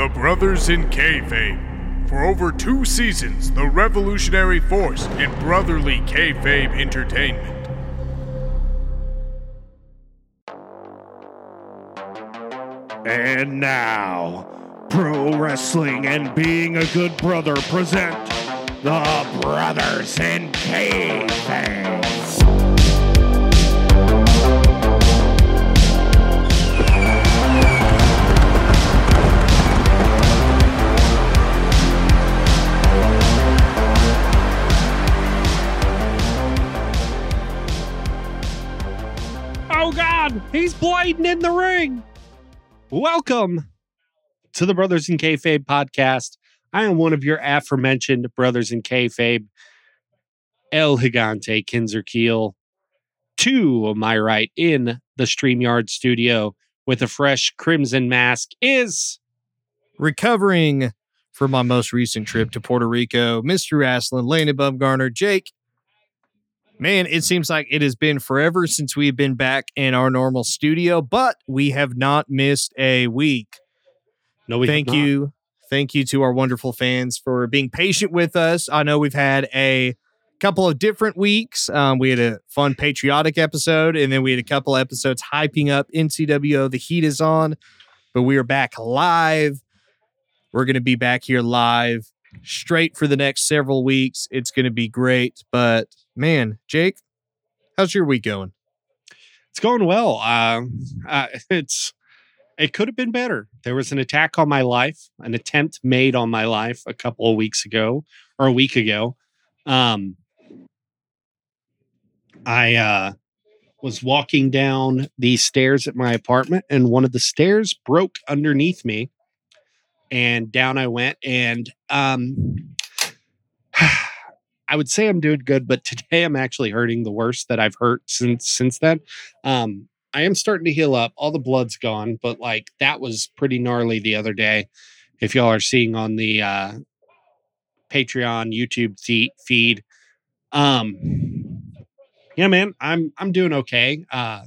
The Brothers in Kayfabe. For over two seasons, the revolutionary force in brotherly kayfabe entertainment. And now, Pro Wrestling and Being a Good Brother present the Brothers in Kayfabe. God, he's bleeding in the ring. Welcome to the Brothers in Kayfabe podcast. I am one of your aforementioned Brothers in Kayfabe, El Gigante Kinzer Keel. To my right in the StreamYard studio with a fresh crimson mask is recovering from my most recent trip to Puerto Rico, Mr. Aslan, Landon Bumgarner, Jake. Man, it seems like it has been forever since we've been back in our normal studio, but we have not missed a week. no. We Thank you. Thank you to our wonderful fans for being patient with us. I know we've had a couple of different weeks. Um, we had a fun patriotic episode, and then we had a couple episodes hyping up NCWO. The heat is on, but we are back live. We're going to be back here live straight for the next several weeks. It's going to be great. But man, Jake, how's your week going? It's going well. Uh, uh, it's it could have been better. There was an attack on my life, an attempt made on my life a couple of weeks ago or a week ago. Um, I uh, was walking down the stairs at my apartment, and one of the stairs broke underneath me, and down I went. And um, I would say I'm doing good, but today I'm actually hurting the worst that I've hurt since since then. Um, I am starting to heal up. All the blood's gone, but like that was pretty gnarly the other day. If y'all are seeing on the uh, Patreon YouTube fe- feed, um, yeah, man, I'm I'm doing okay. Uh,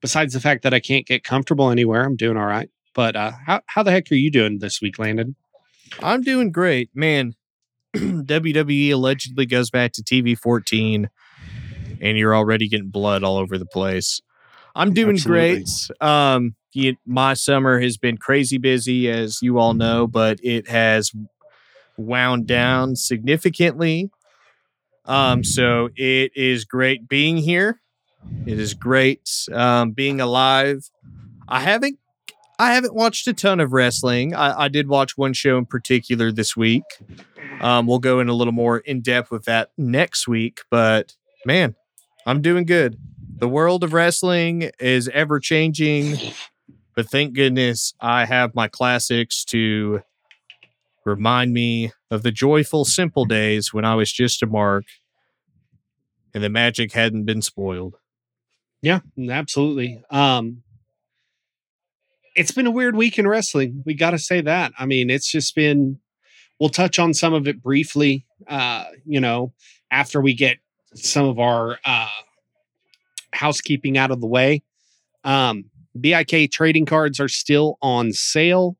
besides the fact that I can't get comfortable anywhere, I'm doing all right. But uh, how how the heck are you doing this week, Landon? I'm doing great, man. WWE allegedly goes back to TV 14, and you're already getting blood all over the place. I'm doing Absolutely. great. Um, you, my summer has been crazy busy, as you all know, but it has wound down significantly. Um, so it is great being here. It is great um, being alive. I haven't I haven't watched a ton of wrestling. I, I did watch one show in particular this week. Um, we'll go in a little more in depth with that next week. But man, I'm doing good. The world of wrestling is ever changing, but thank goodness I have my classics to remind me of the joyful, simple days when I was just a mark and the magic hadn't been spoiled. Yeah, absolutely. Um it's been a weird week in wrestling. We got to say that. I mean, it's just been we'll touch on some of it briefly uh, you know, after we get some of our uh housekeeping out of the way. Um BIK trading cards are still on sale.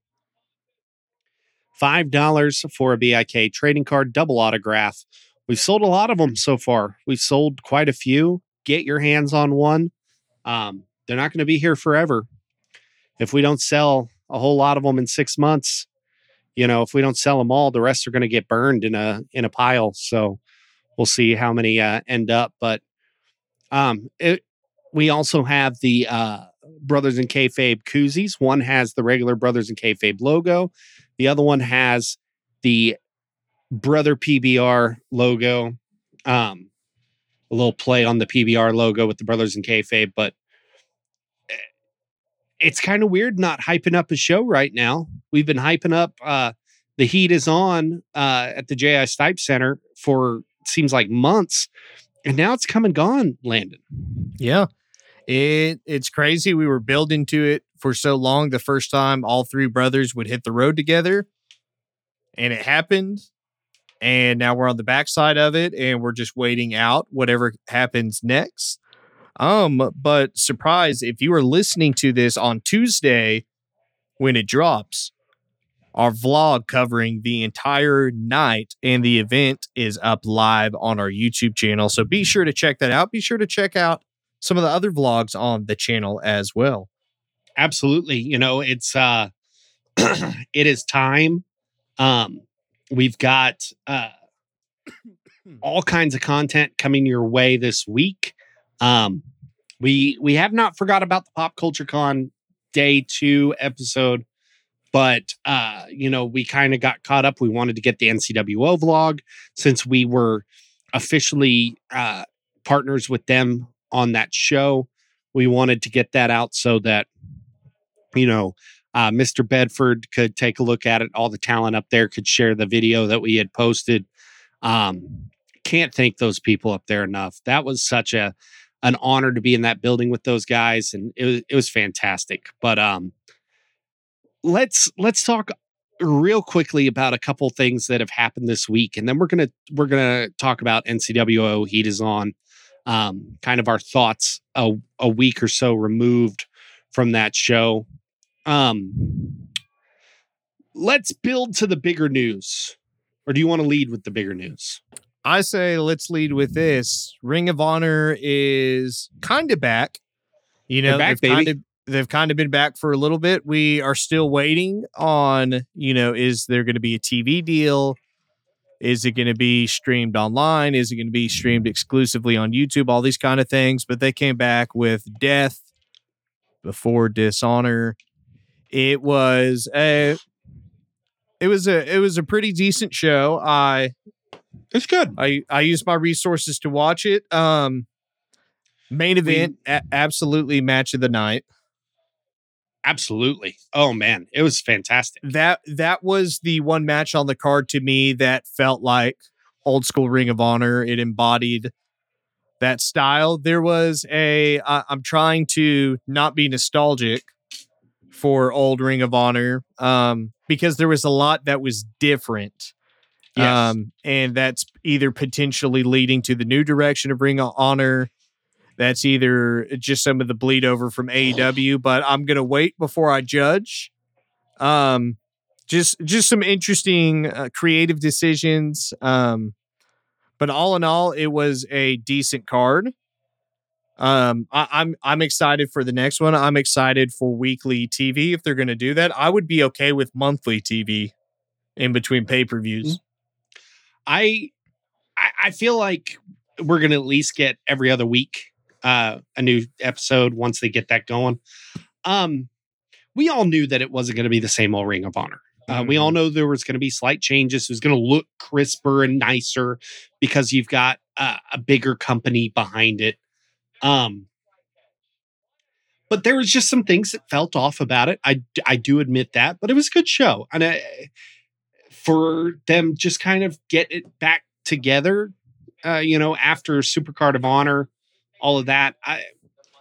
$5 for a BIK trading card, double autograph. We've sold a lot of them so far. We've sold quite a few. Get your hands on one. Um, they're not going to be here forever. If we don't sell a whole lot of them in six months, you know, if we don't sell them all, the rest are going to get burned in a in a pile. So we'll see how many uh, end up. But um, it, we also have the uh, Brothers in Kayfabe koozies. One has the regular Brothers in Kayfabe logo. The other one has the Brother PBR logo. Um, a little play on the PBR logo with the Brothers in Kayfabe, but it's kind of weird not hyping up a show right now. We've been hyping up uh, the heat is on uh, at the JI Stipe Center for seems like months, and now it's come and gone. Landon, Yeah. It it's crazy. We were building to it for so long. The first time all three brothers would hit the road together. And it happened. And now we're on the backside of it and we're just waiting out whatever happens next. Um, but surprise, if you are listening to this on Tuesday when it drops, our vlog covering the entire night, and the event is up live on our YouTube channel. So be sure to check that out. Be sure to check out some of the other vlogs on the channel as well. absolutely you know it's uh it is time um we've got uh all kinds of content coming your way this week um we we have not forgot about the pop culture con day 2 episode but uh you know we kind of got caught up we wanted to get the ncwo vlog since we were officially uh partners with them on that show we wanted to get that out so that you know, uh, Mr. Bedford could take a look at it. All the talent up there could share the video that we had posted. Um, can't thank those people up there enough. That was such a an honor to be in that building with those guys, and it was it was fantastic. But um, let's let's talk real quickly about a couple things that have happened this week, and then we're gonna we're gonna talk about NCWO Heat is on. Um, kind of our thoughts a, a week or so removed from that show um, let's build to the bigger news. Or do you want to lead with the bigger news? I say let's lead with this. Ring of Honor is kind of back. You know, back, they've kind of they've kind of been back for a little bit. We are still waiting on, you know, is there going to be a TV deal? Is it going to be streamed online? Is it going to be streamed exclusively on YouTube? All these kind of things. But they came back with Death before Dishonor. It was a it was a it was a pretty decent show. I It's good. I I used my resources to watch it. Um, main event, a- absolutely match of the night. Absolutely. Oh man, it was fantastic. That that was the one match on the card to me that felt like old school Ring of Honor. It embodied that style. There was a. I'm trying to not be nostalgic for old Ring of Honor, um, because there was a lot that was different. Yes. Um, and that's either potentially leading to the new direction of Ring of Honor. That's either just some of the bleed over from AEW, but I'm gonna wait before I judge. Um, just just some interesting uh, creative decisions. Um, but all in all, it was a decent card. Um, I, I'm I'm excited for the next one. I'm excited for weekly TV if they're gonna do that. I would be okay with monthly TV in between pay per views. I, I I feel like we're gonna at least get every other week uh a new episode once they get that going. Um we all knew that it wasn't gonna be the same old Ring of Honor. Uh, we all know there was going to be slight changes. It was going to look crisper and nicer because you've got uh, a bigger company behind it. Um, but there was just some things that felt off about it. I I do admit that, but it was a good show, and I, for them just kind of get it back together, uh, you know, after Supercard of Honor, all of that. I,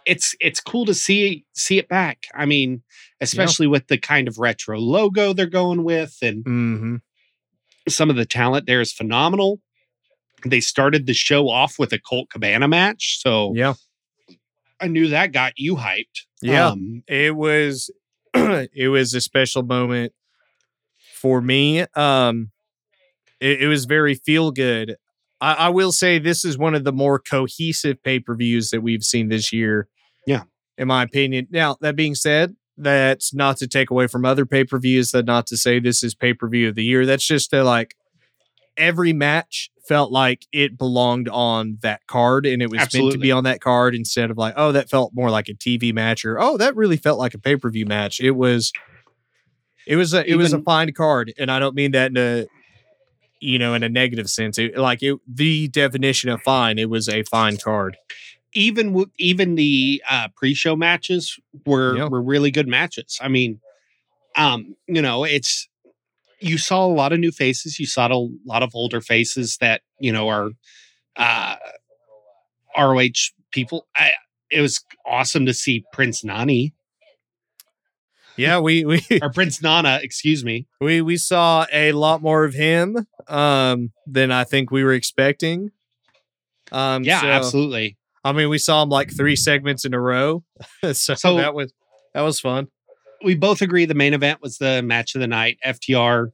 it's it's cool to see see it back. I mean, especially with the kind of retro logo they're going with, and Mm-hmm. some of the talent there is phenomenal. They started the show off with a Colt Cabana match, so Yeah. I knew that got you hyped. Yeah. Um, it was it was a special moment for me um it, it was very feel good I, I will say this is one of the more cohesive pay-per-views that we've seen this year Yeah. in my opinion now that being said that's not to take away from other pay-per-views that not to say this is pay-per-view of the year that's just to like every match felt like it belonged on that card and it was meant to be on that card instead of like, oh, that felt more like a TV match or oh, that really felt like a pay-per-view match. It was it was a it was a fine card. And I don't mean that in a you know, in a negative sense. It, like it the definition of fine, it was a fine card. even w- even the uh, pre-show matches were Yeah. were really good matches. I mean, um, you know, it's you saw a lot of new faces. You saw a lot of older faces that you know are uh, ROH people. I, it was awesome to see Prince Nani Yeah, we we or Prince Nana, excuse me. we we saw a lot more of him um than I think we were expecting. Um Yeah, so- absolutely. I mean, we saw him like three segments in a row, so, So- that was that was fun. we both agree the main event was the match of the night. FTR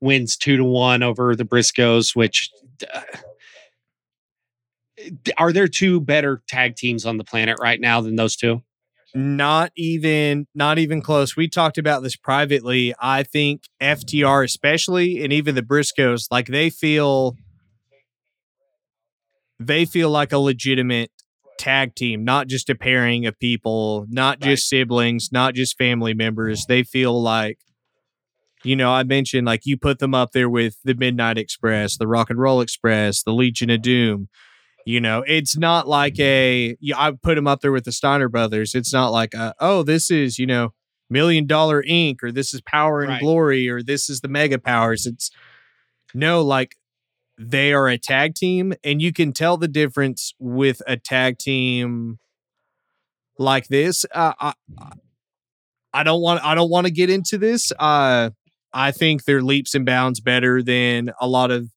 wins two to one over the Briscoes, which uh, are there two better tag teams on the planet right now than those two? Not even not even close. We talked about this privately. I think FTR especially and even the Briscoes like they feel they feel like a legitimate tag team, not just a pairing of people, not Right. just siblings, not just family members. They feel like you know, I mentioned like you put them up there with the Midnight Express, the Rock and Roll Express, the Legion of Doom. You know, it's not like a I put them up there with the Steiner Brothers. It's not like, a, oh, this is you know, Million Dollar Inc. or this is Power and Right. Glory or this is the Mega Powers. It's no, like they are a tag team, and you can tell the difference with a tag team like this. Uh, I, I don't want. I don't want to get into this. Uh, I think they're leaps and bounds better than a lot of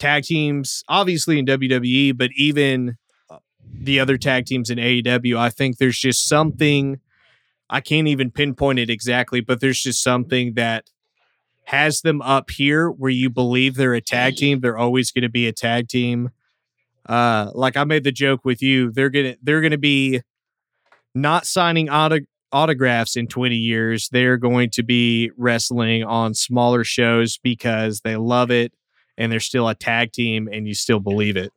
tag teams, obviously in WWE, but even uh, the other tag teams in AEW. I think there's just something. I can't even pinpoint it exactly, but there's just something that has them up here where you believe they're a tag team. They're always going to be a tag team. Uh, like I made the joke with you, they're gonna they're gonna be not signing auto- autographs in 20 years. They're going to be wrestling on smaller shows because they love it and they're still a tag team and you still believe it.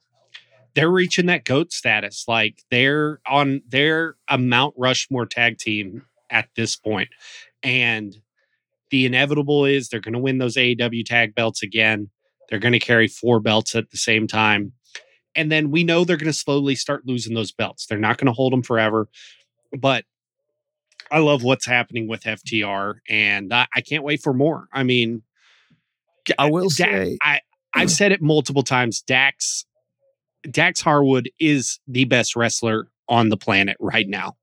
They're reaching that goat status. Like they're on they're a Mount Rushmore tag team at this point. And the inevitable is they're going to win those AEW tag belts again. They're going to carry four belts at the same time. And then we know they're going to slowly start losing those belts. They're not going to hold them forever. But I love what's happening with FTR and I, I can't wait for more. I mean, I will Da- say- I I've said it multiple times. Dax Dax Harwood is the best wrestler on the planet right now.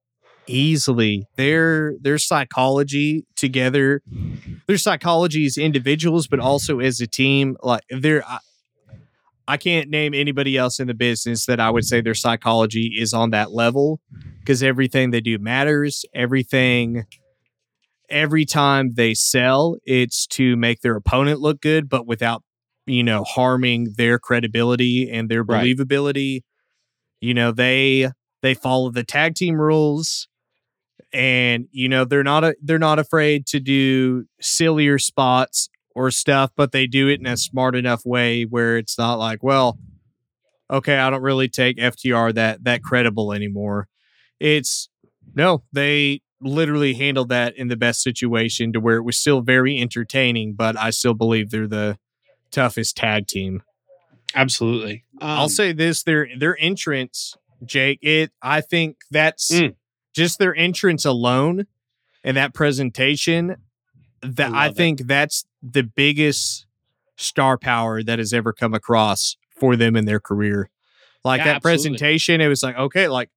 easily their their psychology together their psychology as individuals but also as a team like they're I, I can't name anybody else in the business that I would say their psychology is on that level because everything they do matters everything every time they sell it's to make their opponent look good but without you know harming their credibility and their Right. believability you know they they follow the tag team rules and you know they're not a, they're not afraid to do sillier spots or stuff but they do it in a smart enough way where it's not like well okay i don't really take ftr that that credible anymore it's no they literally handled that in the best situation to where it was still very entertaining but i still believe they're the toughest tag team Absolutely. I'll Um, say this: their their entrance, Jake. It I think that's Mm. just their entrance alone and that presentation. That I I, love it. think that's the biggest star power that has ever come across for them in their career. Like Yeah, that absolutely. presentation, it was like okay, like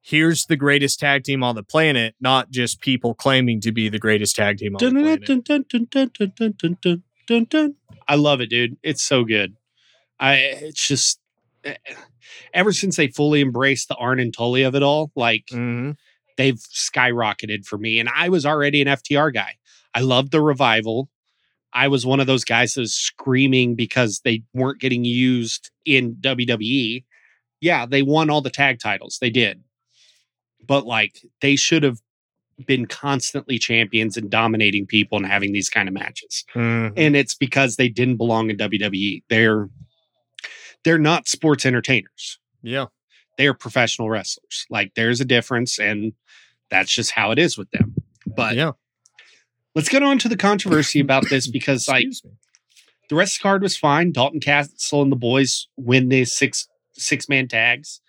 here's the greatest tag team on the planet, not just people claiming to be the greatest tag team on the planet. I love it, dude. It's so good. I it's just eh, ever since they fully embraced the Arn and Tully of it all, like mm-hmm. they've skyrocketed for me. And I was already an FTR guy. I loved the revival. I was one of those guys that was screaming because they weren't getting used in WWE. Yeah, they won all the tag titles. They did. But like they should have been constantly champions and dominating people and having these kind of matches. Mhm. And it's because they didn't belong in WWE. They're they're not sports entertainers Yeah. they are professional wrestlers. Like there's a difference, and that's just how it is with them. But yeah. let's get on to the controversy about this because like me. the rest of the card was fine. Dalton Castle and the boys win the six six man tags.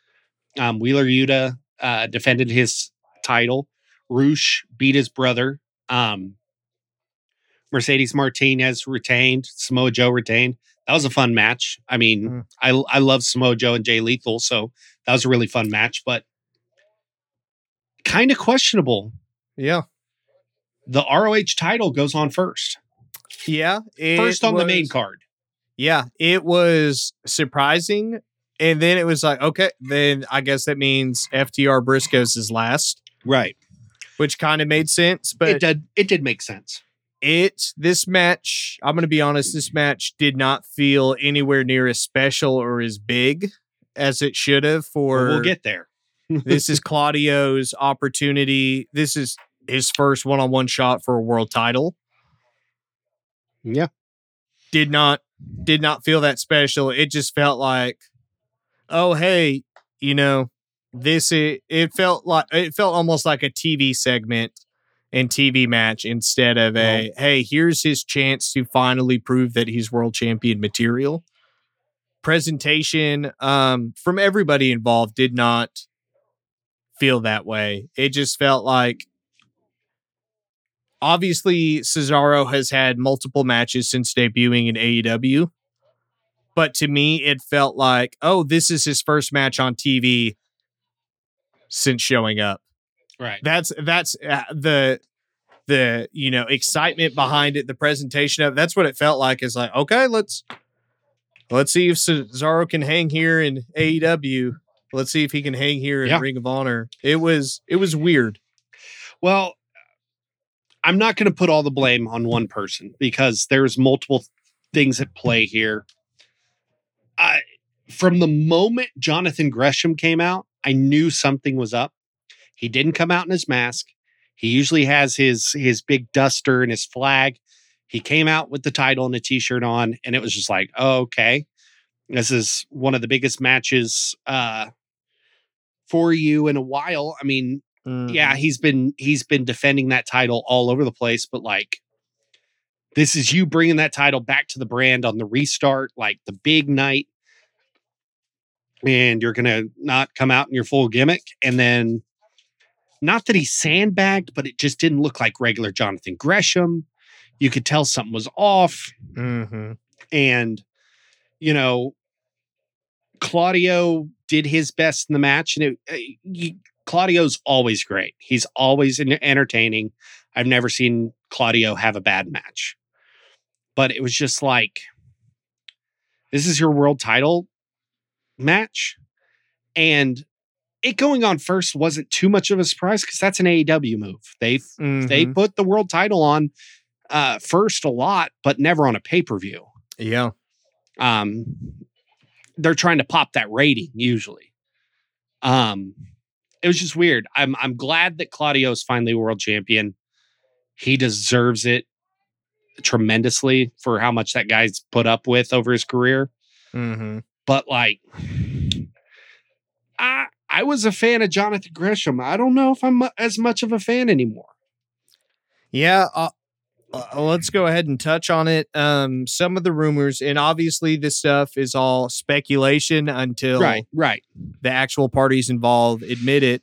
Um, Wheeler Yuta uh, defended his title. Rush beat his brother. Um, Mercedes Martinez retained. Samoa Joe retained. That was a fun match. I mean, Mm. I I love Samoa Joe and Jay Lethal, so that was a really fun match. But kind of questionable. Yeah. The ROH title goes on first. Yeah. First on the main card. Yeah, it was surprising. And then it was like, okay, then I guess that means FTR Briscoes is last. Right. Which kind of made sense. But it did it did make sense. it this match i'm going to be honest this match did not feel anywhere near as special or as big as it should have for we'll get there. this is claudio's opportunity this is his first one-on-one shot for a world title Yeah. did not did not feel that special it just felt like oh hey you know this it, it felt like it felt almost like a tv segment and tv match instead of a hey here's his chance to finally prove that he's world champion material presentation um from everybody involved did not feel that way it just felt like obviously Cesaro has had multiple matches since debuting in AEW. But to me, it felt like, oh, this is his first match on TV since showing up. Right. That's that's uh, the the you know excitement behind it, the presentation of that's what it felt like. Is like, okay, let's let's see if Cesaro can hang here in AEW. Let's see if he can hang here in Yeah. Ring of Honor. It was it was weird. Well, I'm not going to put all the blame on one person because there's multiple things at play here. I, from the moment Jonathan Gresham came out, I knew something was up. He didn't come out in his mask. He usually has his his big duster and his flag. He came out with the title and a t-shirt on, and it was just like, oh, okay, this is one of the biggest matches uh, for you in a while. I mean, yeah, he's been he's been defending that title all over the place, but like this is you bringing that title back to the brand on the restart, like the big night, and you're gonna not come out in your full gimmick, and then not that he sandbagged, but it just didn't look like regular Jonathan Gresham. You could tell something was off. Mm-hmm. and you know claudio did his best in the match and it, uh, you, claudio's always great. He's always entertaining. I've never seen claudio have a bad match. But it was just like this is your world title match and it going on first wasn't too much of a surprise because that's an aew move they they Mhm. put the world title on uh first a lot but never on a pay-per-view yeah. um they're trying to pop that rating usually um it was just weird i'm i'm glad that claudio's finally world champion he deserves it tremendously for how much that guy's put up with over his career Mm-hmm. But like i i was a fan of jonathan gresham i don't know if i'm as much of a fan anymore Yeah, uh, uh, let's go ahead and touch on it. Um, some of the rumors, and obviously this stuff is all speculation until right right the actual parties involved admit it.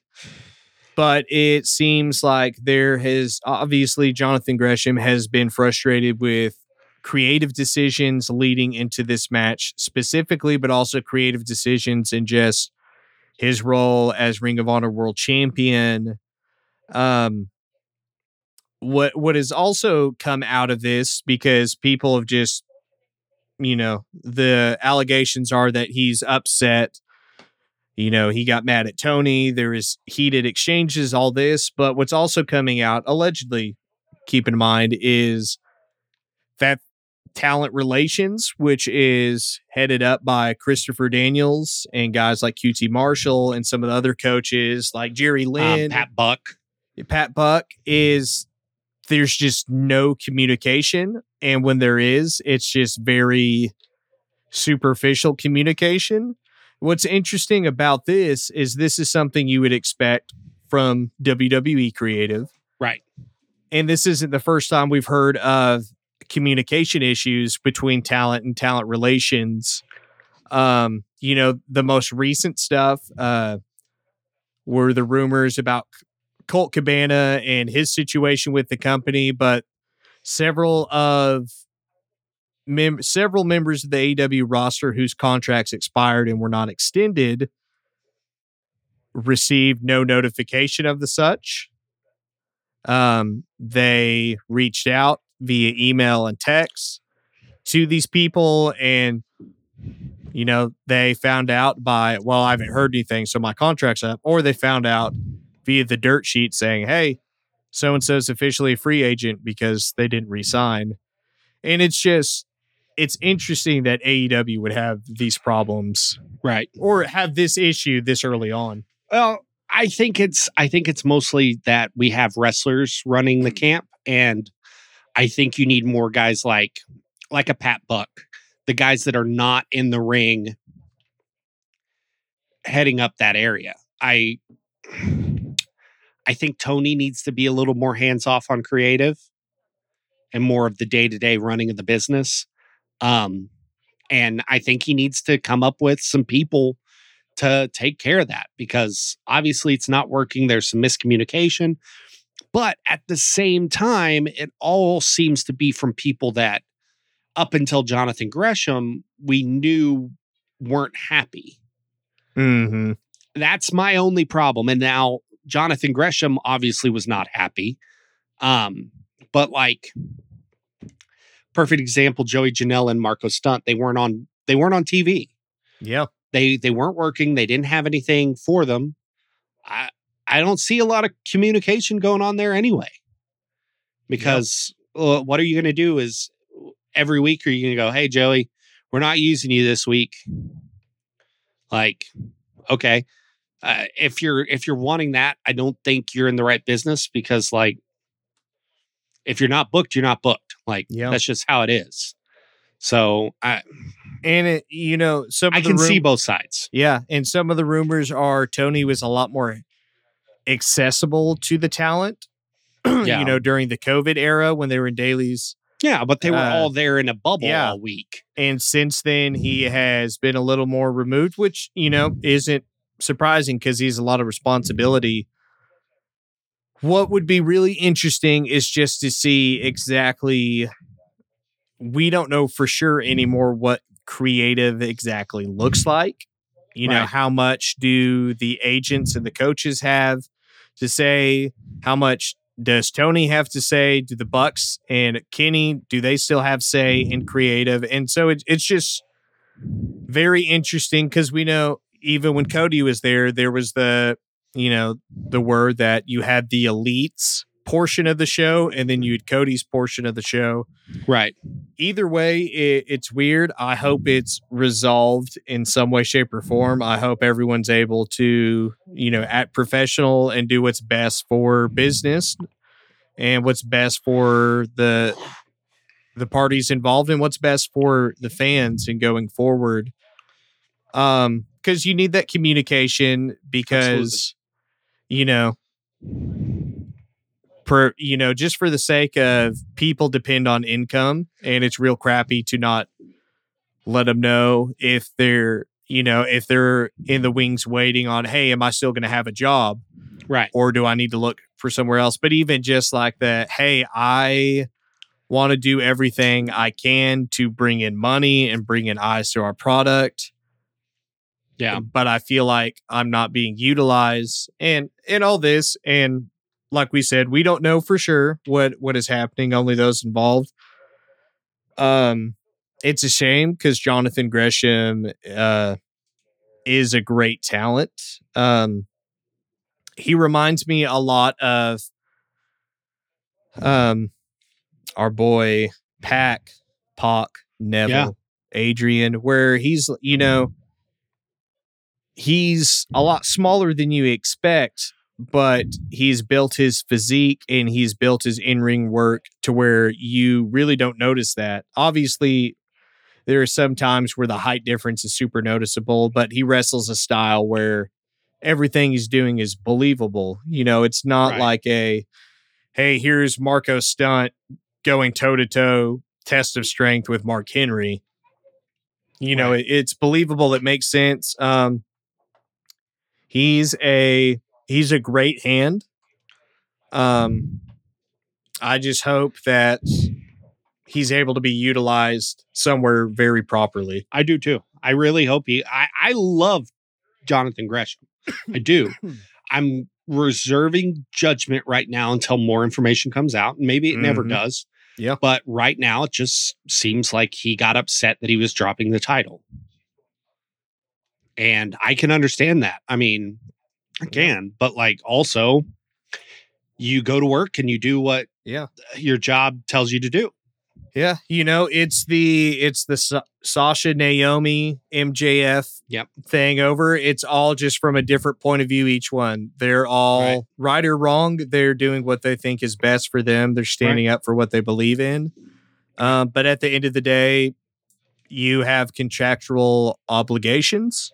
But it seems like there has obviously Jonathan Gresham has been frustrated with creative decisions leading into this match specifically, but also creative decisions in just his role as Ring of Honor World Champion. Um, what what has also come out of this because people have just you know the allegations are that he's upset. You know he got mad at tony. There is heated exchanges all this. But what's also coming out allegedly keep in mind is that talent relations which is headed up by christopher daniels and guys like qt marshall and some of the other coaches like jerry um, lynn pat buck Pat Buck is there's just no communication. And when there is, it's just very superficial communication. What's interesting about this is this is something you would expect from WWE creative. right And this isn't the first time we've heard of communication issues between talent and talent relations. Um, you know, the most recent stuff uh, were the rumors about Colt Cabana and his situation with the company, but several of mem- several members of the AW roster whose contracts expired and were not extended received no notification of the such. Um, they reached out via email and text to these people and you know they found out by well i haven't heard anything so my contract's up or they found out via the dirt sheet saying hey so and so's officially a free agent because they didn't resign. And it's just it's interesting that AEW would have these problems Right. or have this issue this early on. Well, I think it's I think it's mostly that we have wrestlers running the mm. camp and I think you need more guys like like a Pat Buck, the guys that are not in the ring heading up that area. I I think Tony needs to be a little more hands off on creative and more of the day-to-day running of the business. Um and I think he needs to come up with some people to take care of that because obviously it's not working. There's some miscommunication. But at the same time, it all seems to be from people that up until Jonathan Gresham, we knew weren't happy. Mm-hmm. That's my only problem. And now Jonathan Gresham obviously was not happy. Um, but like perfect example, Joey Janela and Marco Stunt, they weren't on they weren't on TV Yeah. they they weren't working they didn't have anything for them i i don't see a lot of communication going on there anyway. Because uh, what are you going to do is every week are you going to go hey joey we're not using you this week. Like okay uh, if you're if you're wanting that i don't think you're in the right business because like if you're not booked you're not booked. Like Yeah. that's just how it is. So i And it, you know, some of i can see both sides. Yeah, and some of the rumors are Tony was a lot more accessible to the talent. Yeah. You know, during the COVID era when they were in Daily's. Yeah, but they were Uh, all there in a bubble yeah. all week. And since then, he has been a little more removed, which, you know, isn't surprising because he's a lot of responsibility. What would be really interesting is just to see exactly. We don't know for sure anymore what creative exactly looks like. You know, how much do the agents and the coaches have to say? How much does Tony have to say? Do the Bucks and Kenny do they still have say in creative? And so it, it's just very interesting because we know even when Cody was there, there was the you know the word that you had the elites portion of the show and then you had Cody's portion of the show. Right. Either way, it, it's weird. I hope it's resolved in some way, shape, or form. I hope everyone's able to, you know, act professional and do what's best for business and what's best for the the parties involved and what's best for the fans and going forward. Um, because you need that communication because you know per you know just for the sake of people depend on income and it's real crappy to not let them know if they're you know if they're in the wings waiting on hey am i still going to have a job Right. or do i need to look for somewhere else but even just like that hey i want to do everything i can to bring in money and bring in eyes to our product Yeah. but I feel like I'm not being utilized and and all this and like we said we don't know for sure what what is happening only those involved. Um it's a shame cuz Jonathan Gresham uh is a great talent. Um he reminds me a lot of um our boy Pack Pac Neville Adrian where he's you know he's a lot smaller than you expect, but he's built his physique and he's built his in ring work to where you really don't notice that. Obviously, there are some times where the height difference is super noticeable, but he wrestles a style where everything he's doing is believable. You know, it's not Right. like a, hey, here's Marco Stunt going toe to toe test of strength with Mark Henry. You know, it, it's believable. It makes sense. Um, he's a he's a great hand. Um, I just hope that he's able to be utilized somewhere very properly. I do too. I really hope he I, I love Jonathan Gresham. I do. I'm reserving judgment right now until more information comes out. and Maybe it never Mhm. does. Yeah. But right now it just seems like he got upset that he was dropping the title. And I can understand that. I mean, I can, but like also you go to work and you do what Yeah. your job tells you to do. Yeah, you know, it's the it's the Sa- Sasha Naomi MJF Yep. thing over. It's all just from a different point of view each one. They're all Right. right, or wrong. They're doing what they think is best for them. They're standing up for what they believe in. Um, but at the end of the day, you have contractual obligations.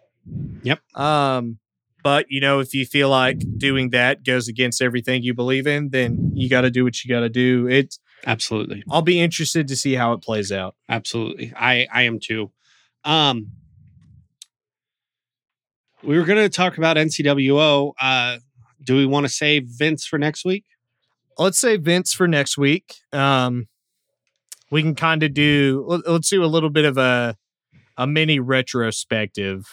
Yep. Um, but you know, if you feel like doing that goes against everything you believe in, then you got to do what you got to do. It's Absolutely. I'll be interested to see how it plays out. Absolutely. I I am too. Um we were going to talk about NCWO. Uh do we want to save Vince for next week? Let's say Vince for next week. Um, we can kind of do. let- Let's do a little bit of a a mini retrospective.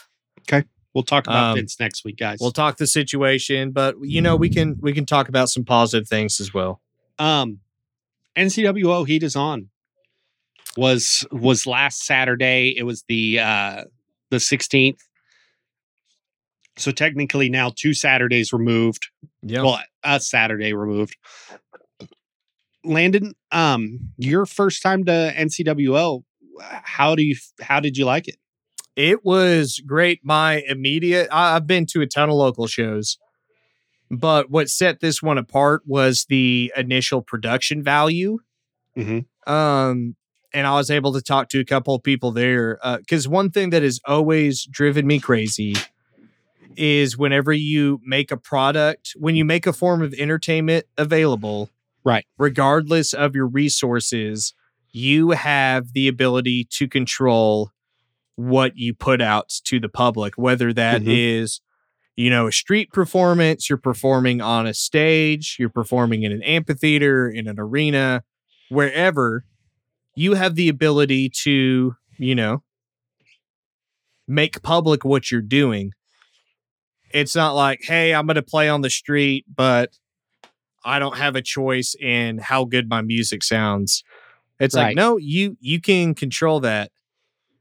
We'll talk about Um, Vince next week, guys. We'll talk the situation, but you know we can we can talk about some positive things as well. um NCWO Heat is on. Was was last Saturday. It was the uh the 16th. So technically now two Saturdays removed. Yeah. Well, a Saturday removed. Landon, um, your first time to NCWO, how do you how did you like it? It was great. My immediate, I, I've been to a ton of local shows, but what set this one apart was the initial production value. Mhm. Um, and I was able to talk to a couple of people there. Because one thing that has always driven me crazy is whenever you make a product, when you make a form of entertainment available, Right. regardless of your resources, you have the ability to control what you put out to the public, whether that is, Mhm. you know, a street performance, you're performing on a stage, you're performing in an amphitheater, in an arena, wherever, you have the ability to, you know, make public what you're doing. It's not like, hey, I'm going to play on the street, but I don't have a choice in how good my music sounds. It's like, no, you you can control that.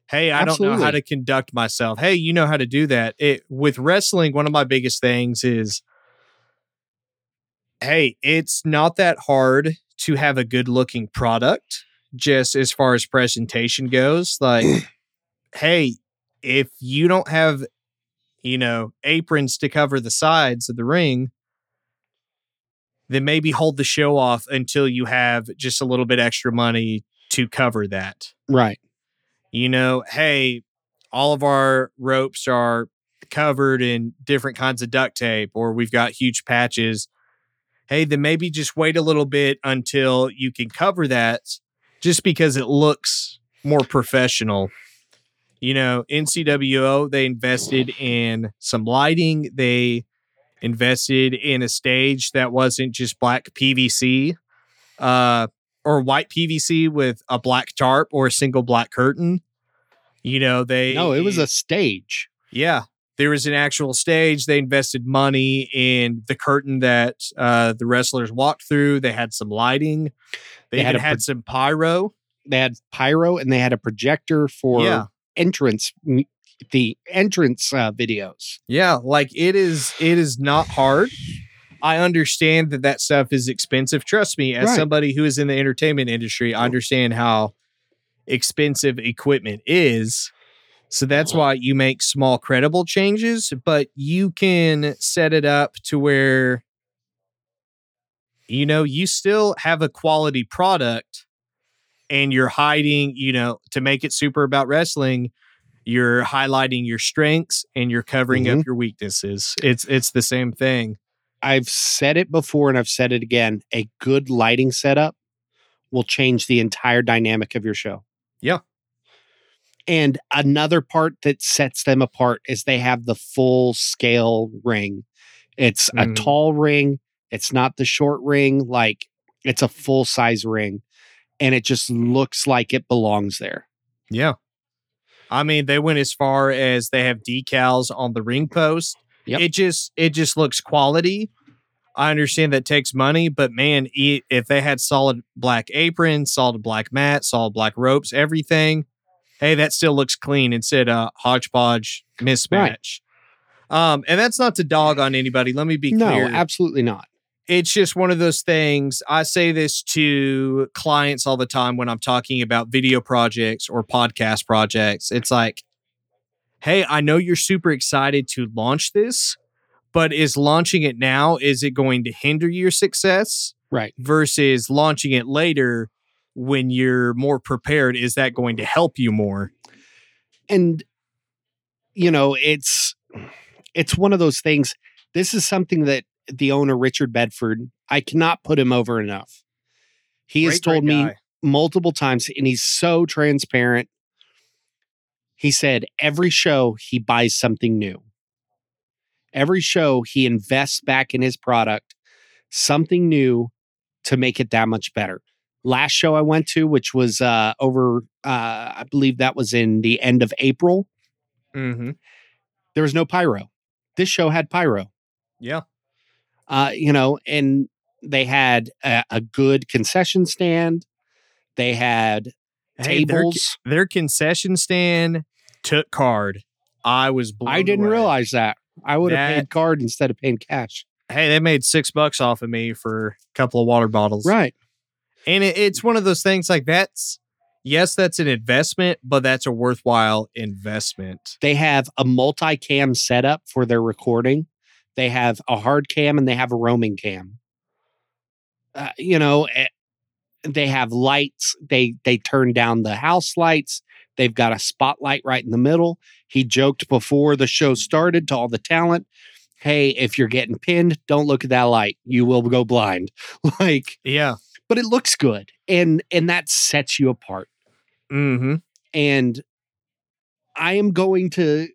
Hey, I don't know how to conduct myself. Hey, you know how to do that. It with wrestling, one of my biggest things is hey, it's not that hard to have a good looking product just as far as presentation goes. Like, hey, if you don't have, you know, aprons to cover the sides of the ring, then maybe hold the show off until you have just a little bit extra money to cover that. Right. You know, hey, all of our ropes are covered in different kinds of duct tape, or we've got huge patches. Hey, then maybe just wait a little bit until you can cover that just because it looks more professional. You know, NCWO, they invested in some lighting. They invested in a stage that wasn't just black PVC uh, or white PVC with a black tarp or a single black curtain. You know, they. No, it was a stage. Yeah. There was an actual stage. They invested money in the curtain that uh, the wrestlers walked through. They had some lighting. They, They had had pro- some pyro. They had pyro and they had a projector for Yeah. entrance the entrance uh, videos. Yeah, like it is it is not hard. I understand that that stuff is expensive. Trust me, as Right. somebody who is in the entertainment industry, I understand how expensive equipment is. So that's why you make small credible changes, but you can set it up to where you know, you still have a quality product and you're hiding, you know, to make it super about wrestling, you're highlighting your strengths and you're covering up mm-hmm. your weaknesses. It's it's the same thing. I've said it before and I've said it again. A good lighting setup will change the entire dynamic of your show. Yeah. And another part that sets them apart is they have the full scale ring. It's a Mm. tall ring. It's not the short ring. Like it's a full size ring. And it just looks like it belongs there. Yeah. I mean, they went as far as they have decals on the ring post. Yep. It just it just looks quality. I understand that takes money, but man, if they had solid black aprons, solid black mat, solid black ropes, everything, hey, that still looks clean instead of hodgepodge mismatch. Um, and that's not to dog on anybody. Let me be No, clear. absolutely not. it's just one of those things. I say this to clients all the time when I'm talking about video projects or podcast projects. It's like, hey, I know you're super excited to launch this, but is launching it now, is it going to hinder your success? Right. Versus launching it later when you're more prepared, is that going to help you more? And you know, it's it's one of those things. This is something that the owner Richard Bedford, I cannot put him over enough. He has Great, great told me multiple times and he's so transparent. He said every show he buys something new. Every show he invests back in his product, something new to make it that much better. Last show I went to, which was uh, over, uh, I believe that was in the end of April, Mm-hmm. there was no pyro. This show had pyro. Yeah. Uh, you know, and they had a, a good concession stand. They had Hey, their- tables. their concession stand took card. I was blown I didn't away. realize that. I would have That- paid card instead of paying cash. Hey, they made six bucks off of me for a couple of water bottles. Right. And it, it's one of those things like that's yes, that's an investment, but that's a worthwhile investment. They have a multi-cam setup for their recording. They have a hard cam and they have a roaming cam. Uh, you know, eh, they have lights. They they turn down the house lights. They've got a spotlight right in the middle. He joked before the show started to all the talent, "Hey, if you're getting pinned, don't look at that light. You will go blind." like, Yeah. but it looks good, and and that sets you apart. Mm-hmm. and I am going to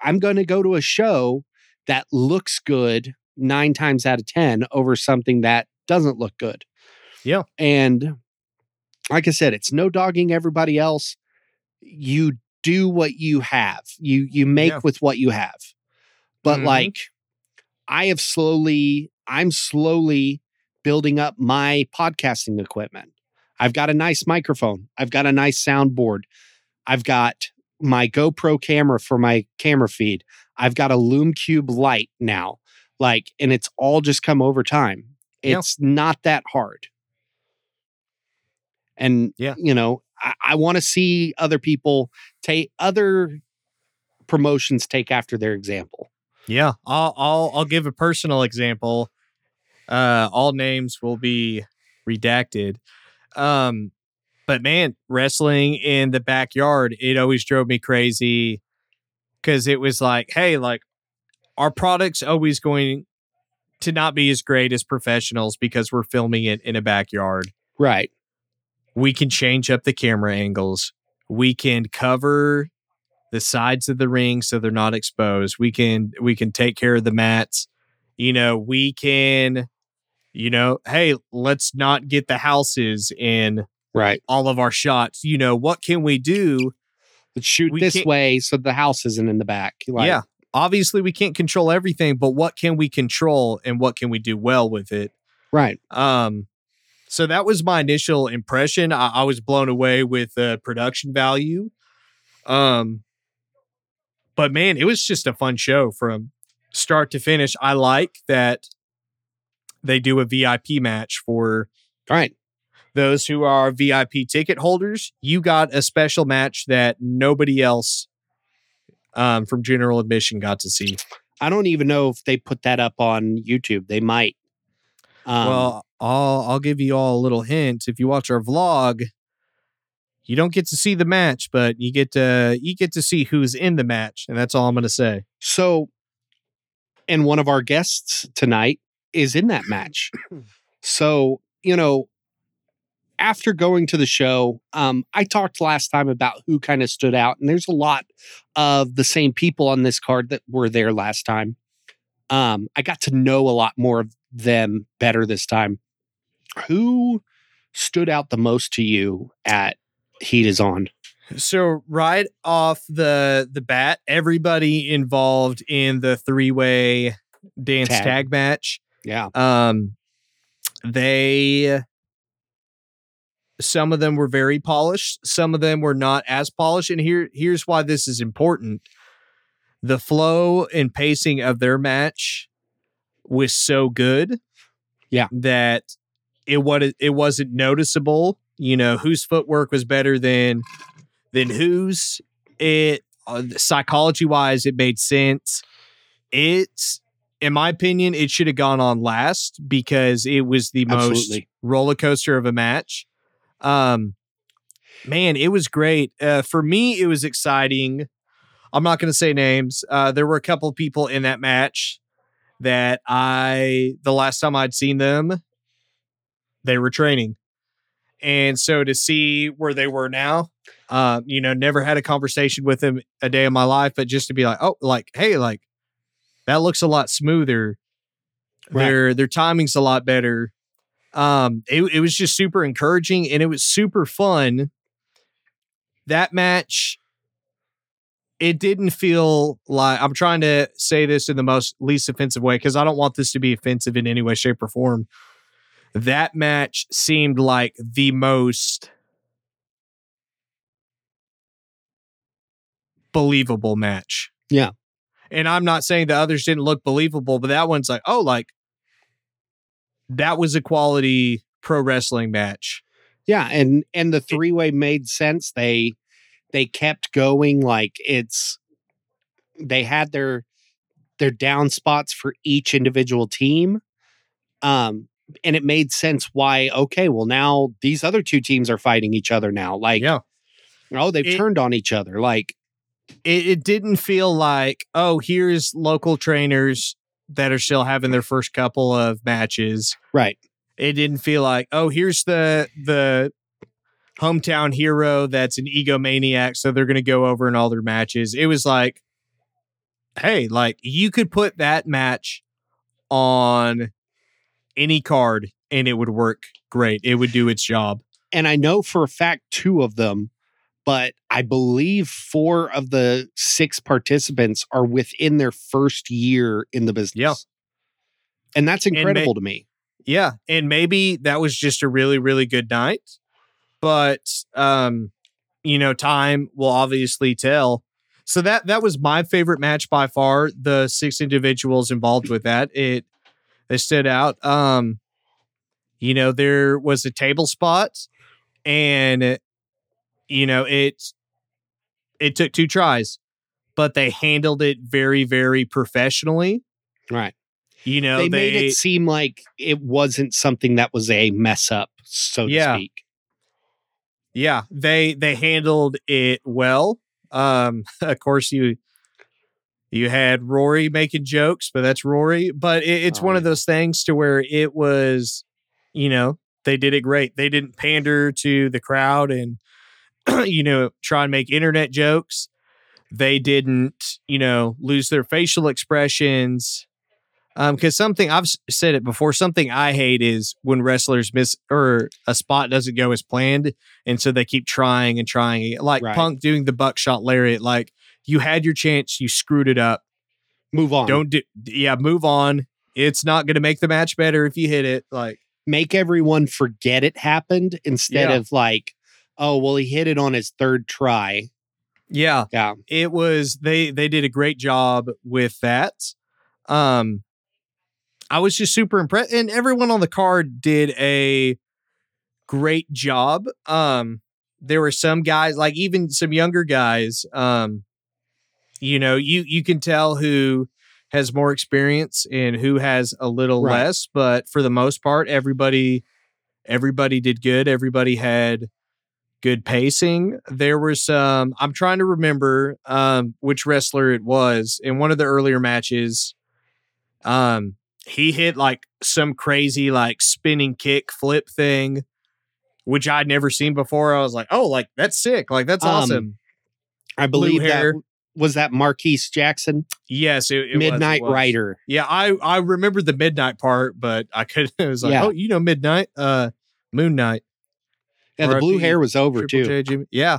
I'm going to go to a show that looks good 9 times out of 10 over something that doesn't look good. Yeah. And like I said, it's no dogging everybody else. You do what you have. You you make Yeah. with what you have. But Mhm. like I have slowly I'm slowly building up my podcasting equipment. I've got a nice microphone. I've got a nice soundboard. I've got my GoPro camera for my camera feed. I've got a Lume Cube light now. Like, and it's all just come over time. Yeah. It's not that hard. And, Yeah. you know, I, I want to see other people take other promotions take after their example. Yeah. I'll I'll I'll give a personal example. Uh all names will be redacted. Um but man, wrestling in the backyard, it always drove me crazy cuz it was like, hey, like our product's always going to not be as great as professionals because we're filming it in a backyard. Right. We can change up the camera angles. We can cover the sides of the ring so they're not exposed. We can we can take care of the mats. You know, we can you know, hey, let's not get the houses in Right. all of our shots. You know, what can we do? Let's shoot We this way so the house isn't in the back. Like, yeah. Obviously, we can't control everything, but what can we control and what can we do well with it? Right. Um, so that was my initial impression. I, I was blown away with the production value. Um, but man, it was just a fun show from start to finish. I like that they do a VIP match for Right. those who are VIP ticket holders. You got a special match that nobody else um, from general admission got to see. I don't even know if they put that up on YouTube. They might. Um, well, I'll I'll give you all a little hint. If you watch our vlog, you don't get to see the match, but you get to you get to see who's in the match, and that's all I'm going to say. so, and one of our guests tonight is in that match. so, you know, after going to the show, um, I talked last time about who kind of stood out, and there's a lot of the same people on this card that were there last time. Um, I got to know a lot more of them better this time. Who stood out the most to you at Heat is On? So right off the the bat, everybody involved in the three way dance Tag. tag match Yeah. um they some of them were very polished some of them were not as polished and here here's why this is important the flow and pacing of their match was so good Yeah. that it what it wasn't noticeable. You know, whose footwork was better than than whose. It uh, psychology wise, it made sense. It's in my opinion, it should have gone on last because it was the most roller coaster of a match. Um, man, it was great. Uh, for me, it was exciting. I'm not going to say names. Uh, there were a couple of people in that match that I, the last time I'd seen them, they were training. And so to see where they were now, uh, you know, never had a conversation with them a day of my life, but just to be like, oh, like, hey, like, that looks a lot smoother. Right. Their their timing's a lot better. Um, it, it was just super encouraging and it was super fun. That match, it didn't feel like I'm trying to say this in the most least offensive way because I don't want this to be offensive in any way, shape, or form. That match seemed like the most believable match. Yeah. And I'm not saying the others didn't look believable, but that one's like, oh, like that was a quality pro wrestling match. Yeah, and and the three way made sense. They they kept going like it's they had their their down spots for each individual team. Um and it made sense why okay, well now these other two teams are fighting each other now. Like Yeah. oh, they've It- turned on each other. Like It, it didn't feel like, oh, here's local trainers that are still having their first couple of matches. right. It didn't feel like, oh, here's the the hometown hero that's an egomaniac, so they're gonna go over in all their matches. It was like, hey, like you could put that match on any card and it would work great. It would do its job. and I know for a fact two of them, but I believe four of the six participants are within their first year in the business. Yeah. And that's may- incredible to me. Yeah, and maybe that was just a really really good night, but um, you know, time will obviously tell. So that that was my favorite match by far. The six individuals involved with that it they stood out. Um, you know, there was a table spot, and you know it it took two tries, but they handled it very very professionally. Right. You know, they, made it seem like it wasn't something that was a mess up, so Yeah. to speak. yeah they they handled it well um of course you you had rory making jokes but that's rory. But it, it's Oh, one of those things to where it was you know they did it great. They didn't pander to the crowd and you know try and make internet jokes. They didn't you know lose their facial expressions. Um because something i've said it before something i hate is when wrestlers miss or a spot doesn't go as planned and so they keep trying and trying. Like Right. punk doing the buckshot lariat like you had your chance you screwed it up Move on. don't do yeah move on it's not going to make the match better if you hit it like make everyone forget it happened instead Yeah. of like, oh, well, he hit it on his third try. yeah Yeah. it was they they did a great job with that um i was just super impressed and everyone on the card did a great job um there were some guys like even some younger guys um you know you you can tell who has more experience and who has a little Right. less but for the most part everybody everybody did good. Everybody had good pacing. There were some i'm trying to remember um which wrestler it was in one of the earlier matches. Um he hit like some crazy like spinning kick flip thing which i'd never seen before. I was like oh like that's sick. Like that's Um, awesome I believe hair. that was that Marquise Jackson, yes it, it was, Midnight was. Rider. Yeah, I I remember the midnight part, but I could it was like, Yeah. oh, you know, midnight, uh, Moon Knight, Yeah, the blue hair was over Triple too. J Yeah.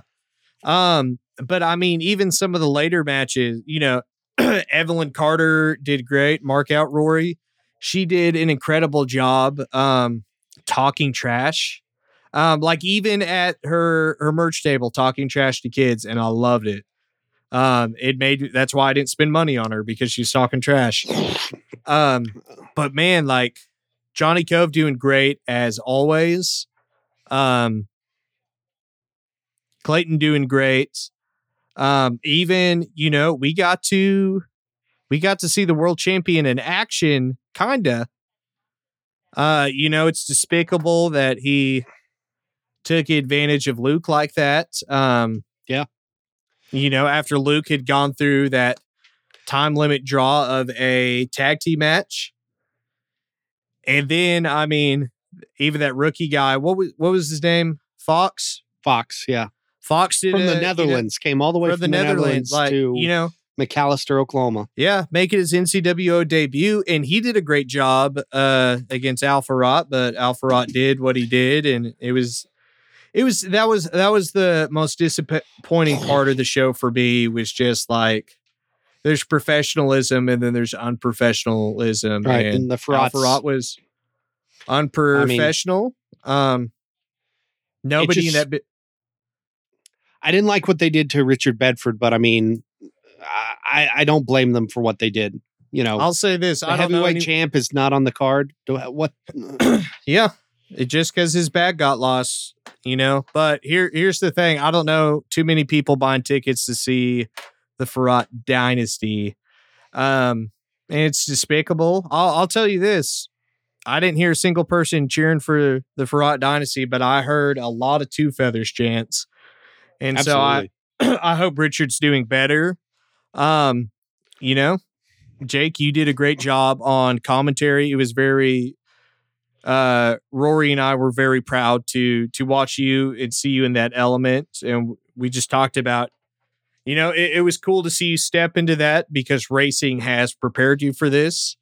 Um, but I mean, even some of the later matches, you know, Evelyn Carter did great. Mark out Rory. She did an incredible job um talking trash. Um, like even at her her merch table talking trash to kids, and I loved it. Um, it made that's why I didn't spend money on her because she's talking trash. Um, but man, like Johnny Cove doing great as always. Um, Clayton doing great. Um, even you know we got to we got to see the world champion in action, kinda. Uh, you know it's despicable that he took advantage of Luke like that. Um, Yeah. You know, after Luke had gone through that time limit draw of a tag team match. And then, I mean, even that rookie guy, what was what was his name? Fox. Fox, yeah, Fox did from a- the you know, Netherlands, came all the way from from, the Netherlands, like to you know, McAlester, Oklahoma. yeah, making his NCWO debut, and he did a great job uh, against Alpharot. But Alpharot did what he did, and it was, it was that was that was the most disappointing part of the show for me. Was just like there's professionalism, and then there's unprofessionalism, Right, and and the Farats- was unprofessional. um, nobody in that. Bi- I didn't like what they did to Richard Bedford, but I mean, I I don't blame them for what they did. You know, I'll say this: the I don't know heavyweight any- champ is not on the card. Do, what? Yeah. It just because his bag got lost, you know. But here, here's the thing: I don't know too many people buying tickets to see the Farad Dynasty, um, and it's despicable. I'll, I'll tell you this: I didn't hear a single person cheering for the Farad Dynasty, but I heard a lot of two feathers chants, and so I, I hope Richard's doing better. Um, you know, Jake, you did a great job on commentary. It was very uh Rory and I were very proud to to watch you and see you in that element. And we just talked about, you know, it, it was cool to see you step into that because racing has prepared you for this.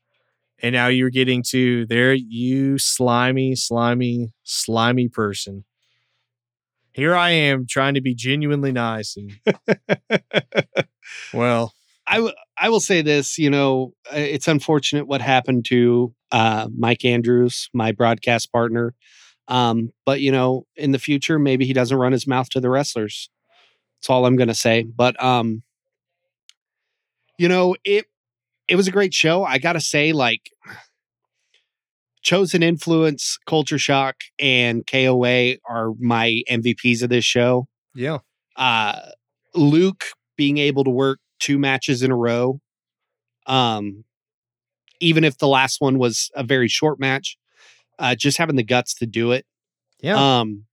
And now you're getting to there, you slimy, slimy, slimy person. Here I am trying to be genuinely nice and well, I, w- I will say this, you know, uh, it's unfortunate what happened to uh, Mike Andrews, my broadcast partner. Um, but you know, in the future, maybe he doesn't run his mouth to the wrestlers. That's all I'm gonna say. But um, you know, it it was a great show. I gotta say, like Chosen Influence, Culture Shock, and KOA are my MVPs of this show yeah. uh Luke being able to work two matches in a row um even if the last one was a very short match uh just having the guts to do it Yeah. um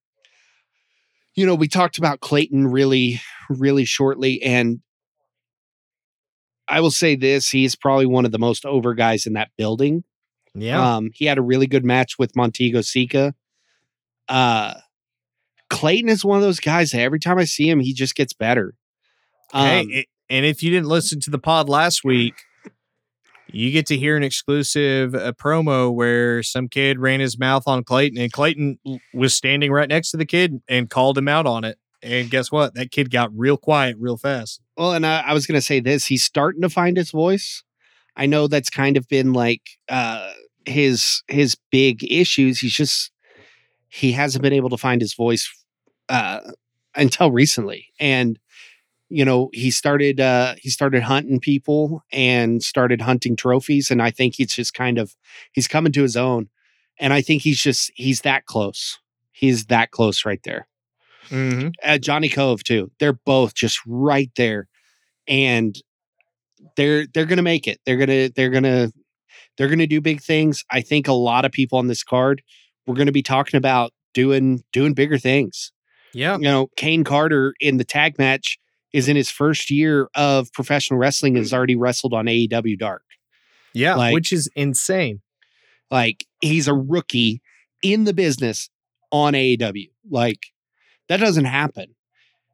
you know we talked about Clayton really really shortly and I will say this he's probably one of the most over guys in that building yeah. um, he had a really good match with Montego Sika. Uh, Clayton is one of those guys that every time I see him, he just gets better. Hey, Um, i- and if you didn't listen to the pod last week, you get to hear an exclusive uh, promo where some kid ran his mouth on Clayton, and Clayton was standing right next to the kid and called him out on it. And guess what? That kid got real quiet real fast. well, and I, I was going to say this: he's starting to find his voice. I know that's kind of been like uh, his his big issues. He's just he hasn't been able to find his voice uh, until recently, and you know he started uh, he started hunting people and started hunting trophies, and I think he's just kind of he's coming to his own, and I think he's just he's that close. He's that close right there Mm-hmm. uh, Johnny Cove too. They're both just right there, and they're they're gonna make it. They're gonna they're gonna they're gonna do big things. I think a lot of people on this card we're gonna be talking about doing doing bigger things. Yeah. You know, Kane Carter in the tag match is in his first year of professional wrestling and has already wrestled on AEW Dark. Yeah. Like- which is insane. Like he's a rookie in the business on AEW. Like that doesn't happen.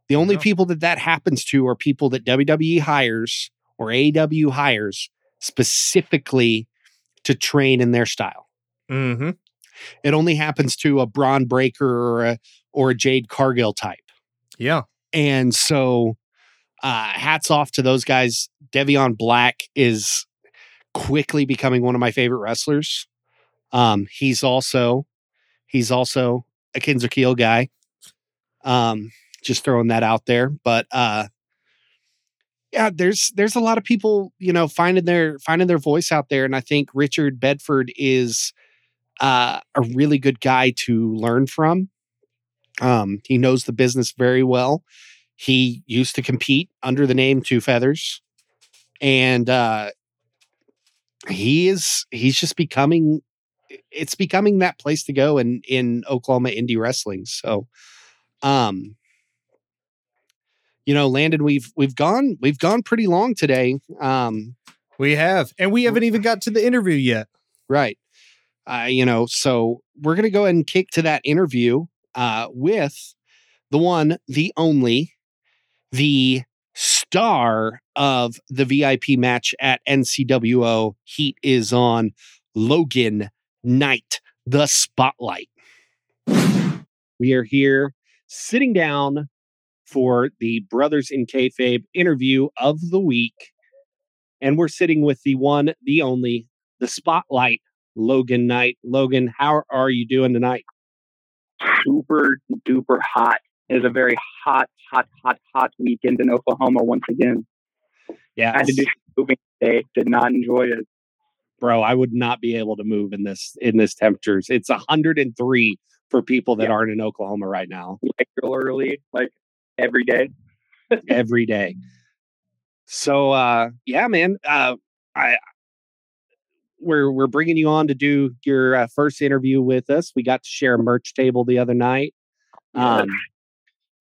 The only No. people that that happens to are people that WWE hires or AEW hires specifically to train in their style. Mm-hmm. It only happens to a Bron Breakker or a or a Jade Cargill type. Yeah. And so uh hats off to those guys. Devion Black is quickly becoming one of my favorite wrestlers. Um he's also he's also a Kinzer guy. Um just throwing that out there, but uh yeah, there's there's a lot of people, you know, finding their finding their voice out there and I think Richard Bedford is uh, a really good guy to learn from. Um, he knows the business very well. He used to compete under the name Two Feathers, and uh, he is he's just becoming it's becoming that place to go in in Oklahoma indie wrestling. So, um, you know, Landon, we've we've gone we've gone pretty long today. Um, We have, and we haven't even got to the interview yet. right. Uh, you know, so we're gonna go ahead and kick to that interview uh, with the one, the only, the star of the VIP match at NCWO. Heat is on Logan Knight, the spotlight. We are here sitting down for the Brothers in Kayfabe interview of the week. And we're sitting with the one, the only, the spotlight, Logan Knight. Logan, how are you doing tonight? super duper hot. It is a very hot, hot, hot, hot weekend in Oklahoma once again. Yeah, I had to do some moving today. Did not enjoy it. bro, I would not be able to move in this in this temperatures. It's 103 for people that Yeah. aren't in Oklahoma right now Regularly, like every day. every day. So uh yeah, man, uh I we're we're bringing you on to do your uh, first interview with us. We got to share a merch table the other night. Um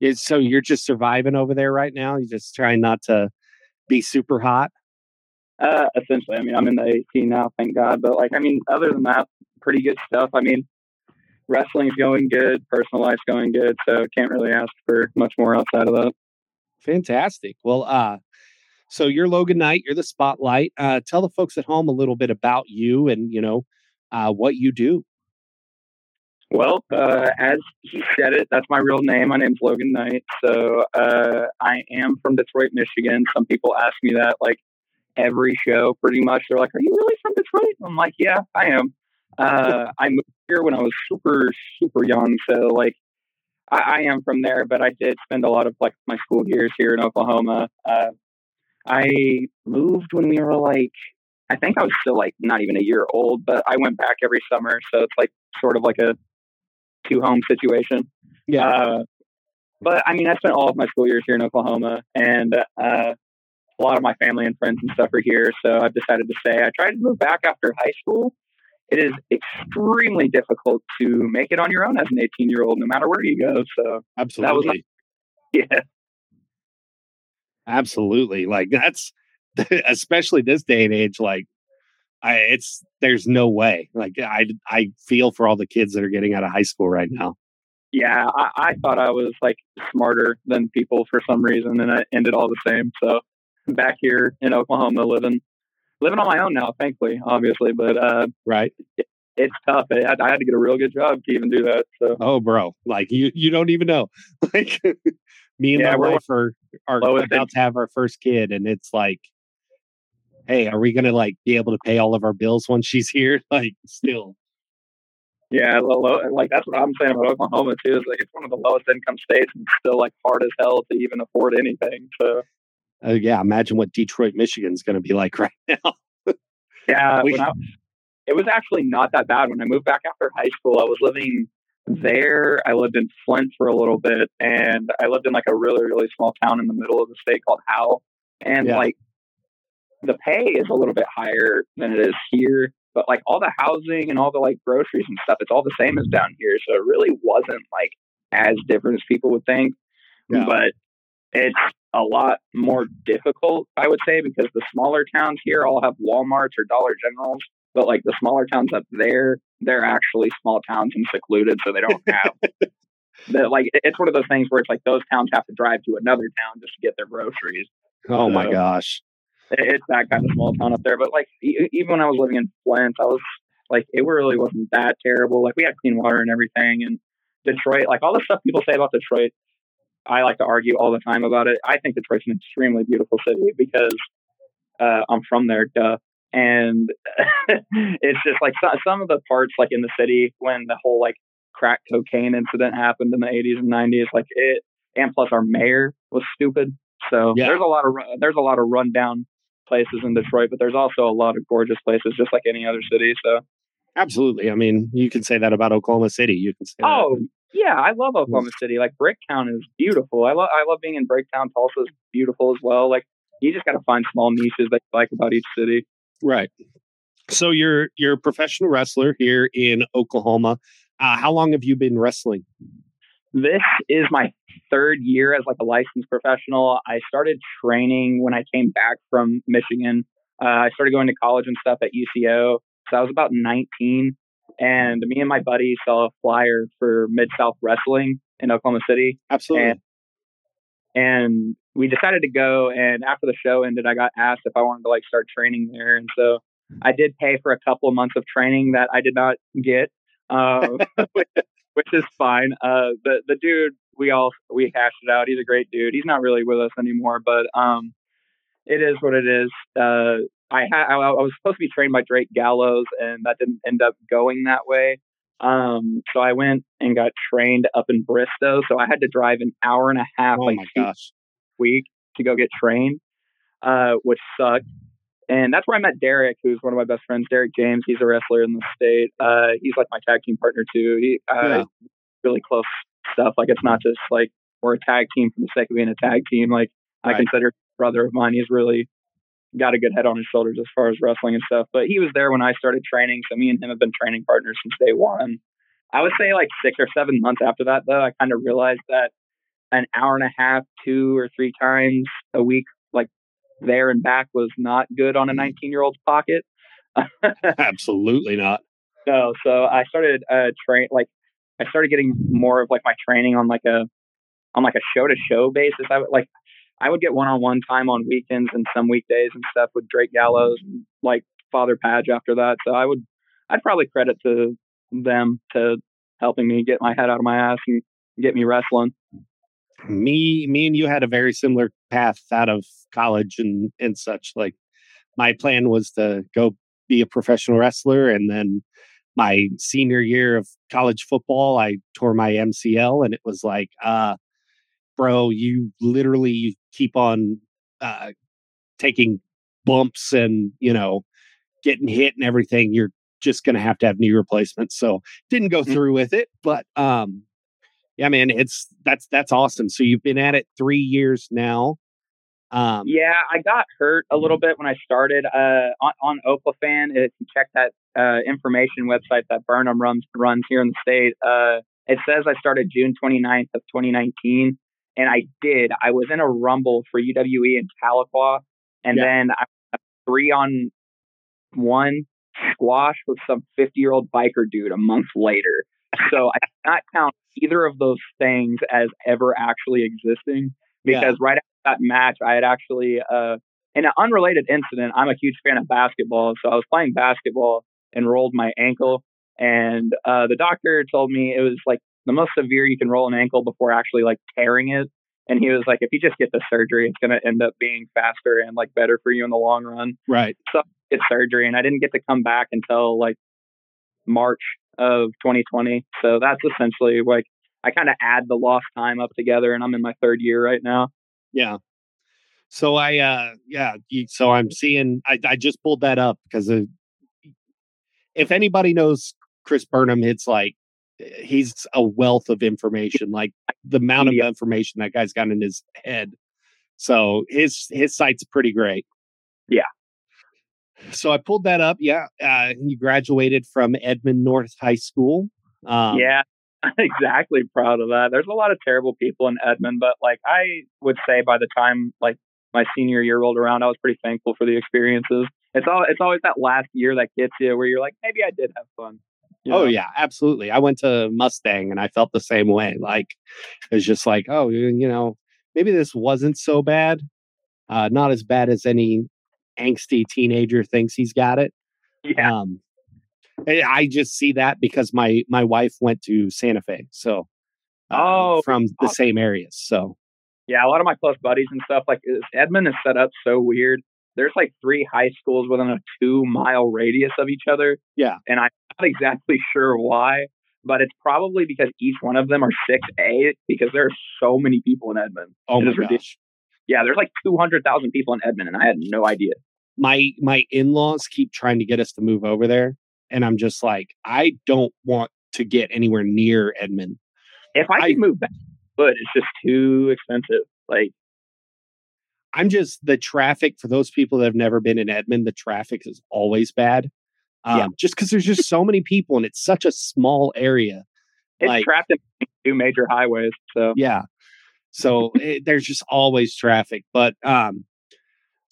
is so you're just surviving over there right now. You're just trying not to be super hot. Uh, essentially, I mean, I'm in the AC now, thank God. But like, I mean, other than that, pretty good stuff. I mean, wrestling's going good, personal life's going good, so can't really ask for much more outside of that. Fantastic. Well, uh, so you're Logan Knight, you're the spotlight. Uh, tell the folks at home a little bit about you and you know uh, what you do. Well, uh, as he said it, that's my real name. My name's Logan Knight. So uh, I am from Detroit, Michigan. Some people ask me that like every show, pretty much. They're like, "Are you really from Detroit?" I'm like, "Yeah, I am." Uh, I moved here when I was super, super young. So like, I, I am from there, but I did spend a lot of like my school years here in Oklahoma. Uh, I moved when we were like, I think I was still like not even a year old, but I went back every summer. So it's like sort of like a two home situation. Yeah. Uh, but I mean, I spent all of my school years here in Oklahoma, and uh, a lot of my family and friends and stuff are here. So I've decided to stay. I tried to move back after high school. It is extremely difficult to make it on your own as an 18 year old, no matter where you go. So Absolutely. yeah, Absolutely. Like that's especially this day and age, like I it's there's no way. Like I I feel for all the kids that are getting out of high school right now. yeah, I, I thought I was like smarter than people for some reason, and I ended all the same. So I'm back here in Oklahoma, living living on my own now, thankfully, obviously. But uh, Right. it's tough. I had, I had to get a real good job to even do that. So Oh bro. Like you you don't even know. Like me and Yeah, my wife are are about to have our first kid and it's like hey, are we gonna like be able to pay all of our bills once she's here? Like still. yeah, like that's what I'm saying about Oklahoma too. Is like it's one of the lowest income states, and still like hard as hell to even afford anything. So Uh, yeah, imagine what Detroit, Michigan's gonna be like right now. Yeah, We- I, it was actually not that bad when I moved back after high school. I was living there. I lived in Flint for a little bit, and I lived in like a really, really small town in the middle of the state called Howell. And Yeah. like the pay is a little bit higher than it is here, but like all the housing and all the like groceries and stuff, it's all the same as down here. So it really wasn't like as different as people would think. Yeah. But it's a lot more difficult, I would say, because the smaller towns here all have Walmarts or Dollar Generals, but like the smaller towns up there, they're actually small towns and secluded, so they don't have. the, like it's one of those things where it's like those towns have to drive to another town just to get their groceries. Oh my gosh. It- It's that kind of small town up there. But like even when I was living in Flint, I was like it really wasn't that terrible. Like we had clean water and everything, and Detroit, like all the stuff people say about Detroit, I like to argue all the time about it. I think Detroit's an extremely beautiful city because uh, I'm from there, duh. And it's just like some, some of the parts, like in the city, when the whole like crack cocaine incident happened in the 80s and 90s, like it, and plus our mayor was stupid. So Yeah. there's a lot of there's a lot of rundown places in Detroit, but there's also a lot of gorgeous places, just like any other city. So Absolutely. I mean, you can say that about Oklahoma City. You can say Oh, that. yeah, I love Oklahoma City. Like Bricktown is beautiful. I love I love being in Bricktown. Tulsa's beautiful as well. Like you just got to find small niches that you like about each city. Right. So you're you're a professional wrestler here in Oklahoma. Uh, how long have you been wrestling? This is my third year as like a licensed professional. I started training when I came back from Michigan. Uh, I started going to college and stuff at UCO. So I was about 19, and me and my buddy saw a flyer for Mid South Wrestling in Oklahoma City. Absolutely. And, and we decided to go. And after the show ended, I got asked if I wanted to like start training there. And so I did pay for a couple of months of training that I did not get, uh, which, is fine. Uh, the the dude we all we hashed it out. He's a great dude. He's not really with us anymore, but um, it is what it is. Uh, I had I, I was supposed to be trained by Drake Gallows, and that didn't end up going that way. Um, so I went and got trained up in Bristow. So I had to drive an hour and a half, oh like my gosh. week to go get trained, uh, which sucked. And that's where I met Derek, who's one of my best friends. Derek James, he's a wrestler in the state. Uh, he's like my tag team partner too. He uh, Yeah. really close stuff. Like it's not just like we're a tag team for the sake of being a tag team. Like I Right. consider him brother of mine. He's really got a good head on his shoulders as far as wrestling and stuff. But he was there when I started training, so me and him have been training partners since day one. I would say like six or seven months after that, though, I kind of realized that an hour and a half, two or three times a week, there and back, was not good on a 19 year old's pocket. Absolutely not. No, so I started uh train like I started getting more of like my training on like a on like a show to show basis. I would like I would get one on one time on weekends and some weekdays and stuff with Drake Gallows and like Father Padge after that. So I would I'd probably credit to them to helping me get my head out of my ass and get me wrestling. Me me and you had a very similar path out of college and and such like my plan was to go be a professional wrestler and then my senior year of college football i tore my mcl and it was like uh bro you literally keep on uh taking bumps and you know getting hit and everything you're just gonna have to have knee replacements so didn't go Mhm. through with it but um yeah, man, it's that's that's awesome. So you've been at it three years now. Um, Yeah, I got hurt a little bit when I started uh, on, on Oklafan. If you check that uh, information website that Burnham runs runs here in the state, uh, it says I started June 29th of 2019, and I did. I was in a rumble for UWE in Tahlequah, and Yeah. then I three on one squash with some 50 year old biker dude a month later. So I cannot count either of those things as ever actually existing Yeah. because right after that match, I had actually, uh, in an unrelated incident, I'm a huge fan of basketball. So I was playing basketball and rolled my ankle. And uh, the doctor told me it was like the most severe you can roll an ankle before actually like tearing it. And he was like, if you just get the surgery, it's going to end up being faster and like better for you in the long run right. So I get surgery and I didn't get to come back until like March of 2020. So that's essentially like I kind of add the lost time up together and I'm in my third year right now. Yeah. So I, uh, yeah. you- So I'm seeing. I, I just pulled that up because if anybody knows Chris Burnham, it's like he's a wealth of information. Like the amount of information that guy's got in his head. So his his site's pretty great. Yeah. So I pulled that up. Yeah, uh, he graduated from Edmond North High School. Um, yeah, exactly. Proud of that. There's a lot of terrible people in Edmond, but like I would say by the time like my senior year rolled around, I was pretty thankful for the experiences. It's all it's always that last year that gets you where you're like, maybe I did have fun. you Oh yeah, absolutely. I went to Mustang and I felt the same way. Like it was just like, oh, you you know, maybe this wasn't so bad. Uh, not as bad as any angsty teenager thinks he's got it. Yeah. Um, I just see that because my my wife went to Santa Fe, so uh, Oh, from the same areas. So Yeah, a lot of my close buddies and stuff like Edmond is set up so weird. There's like three high schools within a two mile radius of each other. Yeah. And I'm not exactly sure why, but it's probably because each one of them are 6A because there are so many people in Edmond. oh It my ridiculous. gosh, Yeah, there's like 200,000 people in Edmond, and I had no idea. My my in laws keep trying to get us to move over there, and I'm just like, I don't want to get anywhere near Edmond. If I I- could move back, but it's just too expensive. Like I'm just the traffic for those people that have never been in Edmond. The traffic is always bad, um, Yeah. just because there's just so many people and it's such a small area. it's Like- trapped in two major highways. So Yeah, so it, there's just always traffic. But um,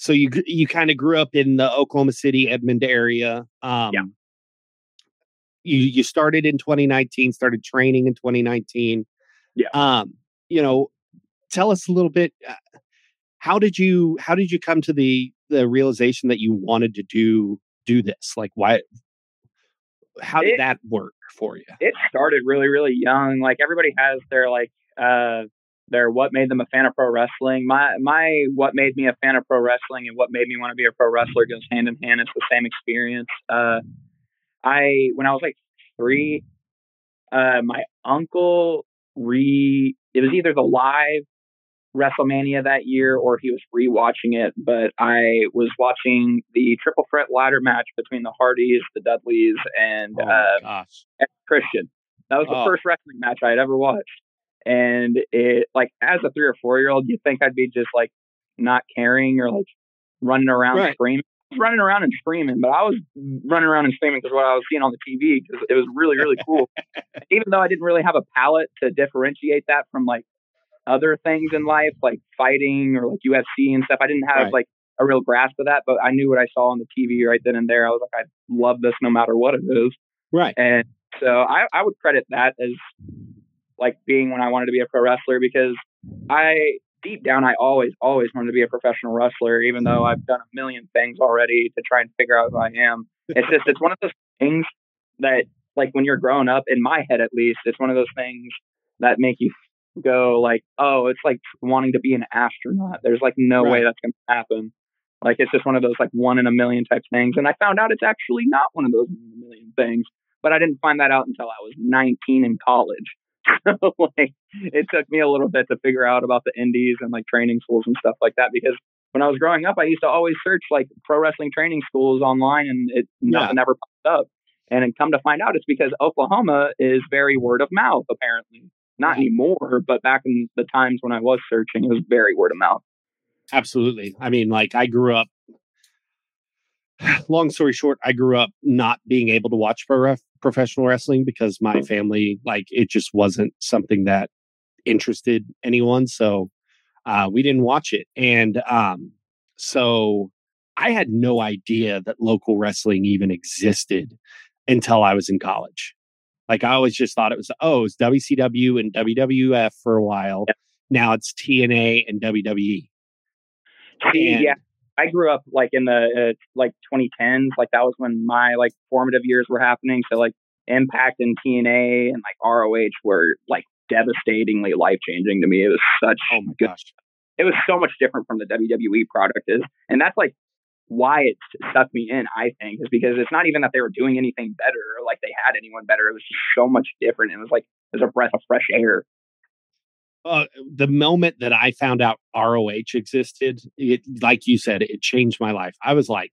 so you you kind of grew up in the Oklahoma City Edmond area. Um, Yeah. You you started in 2019, started training in 2019. Yeah. Um, you know, tell us a little bit. Uh, how did you how did you come to the the realization that you wanted to do do this? Like, why? How did It- that work for you? it started really, really young. Like everybody has their like uh their what made them a fan of pro wrestling. My my what made me a fan of pro wrestling and what made me want to be a pro wrestler goes hand in hand. It's the same experience. Uh I when I was like three, uh my uncle re it was either the live WrestleMania that year or he was rewatching it, but I was watching the triple threat ladder match between the Hardys, the Dudleys, and Oh uh! Christian. That was the Oh. first wrestling match I had ever watched. And it like as a three or four year old, you think I'd be just like not caring or like running around Right. screaming. Running around and screaming, but I was running around and screaming because what I was seeing on the TV because it was really, really cool. Even though I didn't really have a palette to differentiate that from like other things in life, like fighting or like UFC and stuff, I didn't have Right. like a real grasp of that. But I knew what I saw on the TV right then and there. I was like, I love this no matter what it is. Right. And so I, I would credit that as like being when I wanted to be a pro wrestler because I deep down I always always wanted to be a professional wrestler even though I've done a million things already to try and figure out who I am. It's just it's one of those things that like when you're growing up in my head at least it's one of those things that make you go like oh it's like wanting to be an astronaut. There's like no way that's going to happen. Like it's just one of those like one in a million type things and I found out it's actually not one of those one in a million things but I didn't find that out until I was 19 in college. So like it took me a little bit to figure out about the indies and like training schools and stuff like that because when I was growing up, I used to always search like pro wrestling training schools online and it nothing ever popped up. And come to find out it's because Oklahoma is very word of mouth, apparently. Not anymore, but back in the times when I was searching, it was very word of mouth. Absolutely. I mean, like I grew up. Long story short, I grew up not being able to watch pro ref- professional wrestling because my family, like, it just wasn't something that interested anyone. So uh, we didn't watch it, and um, so I had no idea that local wrestling even existed until I was in college. Like I always just thought it was oh, it's WCW and WWF for a while. Yep. Now it's TNA and. WWE. And- yeah, I grew up like in the uh, like 2010s. Like that was when my like formative years were happening. So like Impact and TNA and like ROH were like devastatingly life changing to me. It was such Oh my good. gosh. It was so much different from the WWE product is, and that's like why it stuck me in. I think is because it's not even that they were doing anything better or like they had anyone better. It was just so much different. It was like it was a breath of fresh air. Uh, the moment that I found out ROH existed, it like you said, it changed my life. I was like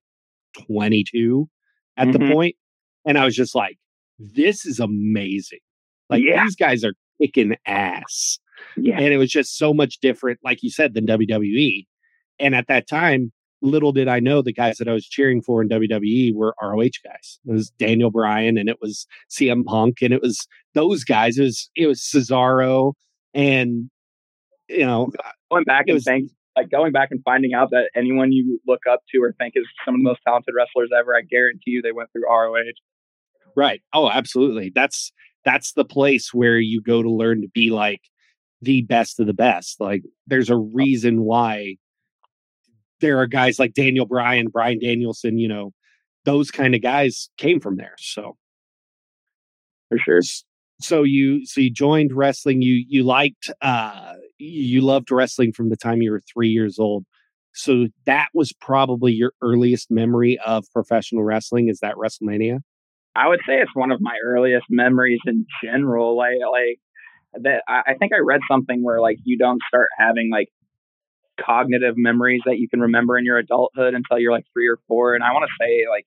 22 at the Mhm. point, and I was just like, "This is amazing! Like Yeah. these guys are kicking ass." Yeah, And it was just so much different, like you said, than WWE. And at that time, little did I know the guys that I was cheering for in WWE were ROH guys. It was Daniel Bryan and it was CM Punk and it was those guys. It was it was Cesaro and you know going back and was- think like going back and finding out that anyone you look up to or think is some of the most talented wrestlers ever, I guarantee you they went through ROH. right. Oh, absolutely. That's that's the place where you go to learn to be like the best of the best. Like there's a oh. reason why there are guys like Daniel Bryan, Brian Danielson, you know, those kind of guys came from there. So For sure. So you so you joined wrestling you you liked uh you loved wrestling from the time you were three years old so that was probably your earliest memory of professional wrestling is that wrestlemania I would say it's one of my earliest memories in general. Like like that I think I read something where like you don't start having like cognitive memories that you can remember in your adulthood until you're like three or four. And I want to say like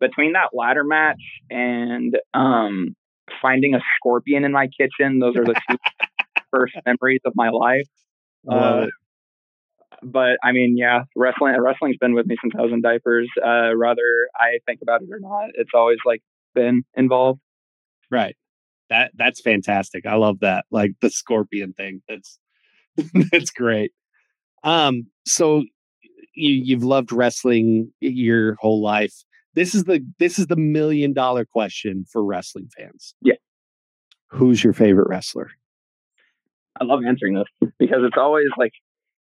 between that ladder match and um, finding a scorpion in my kitchen, those are the two first memories of my life. Uh, but I mean, yeah, wrestling wrestling's been with me since I was in diapers. Uh, whether I think about it or not, it's always like been involved. Right. That that's fantastic. I love that. Like the scorpion thing. That's that's great. Um, so you you've loved wrestling your whole life. This is the this is the million dollar question for wrestling fans. Yeah. Who's your favorite wrestler? I love answering this because it's always like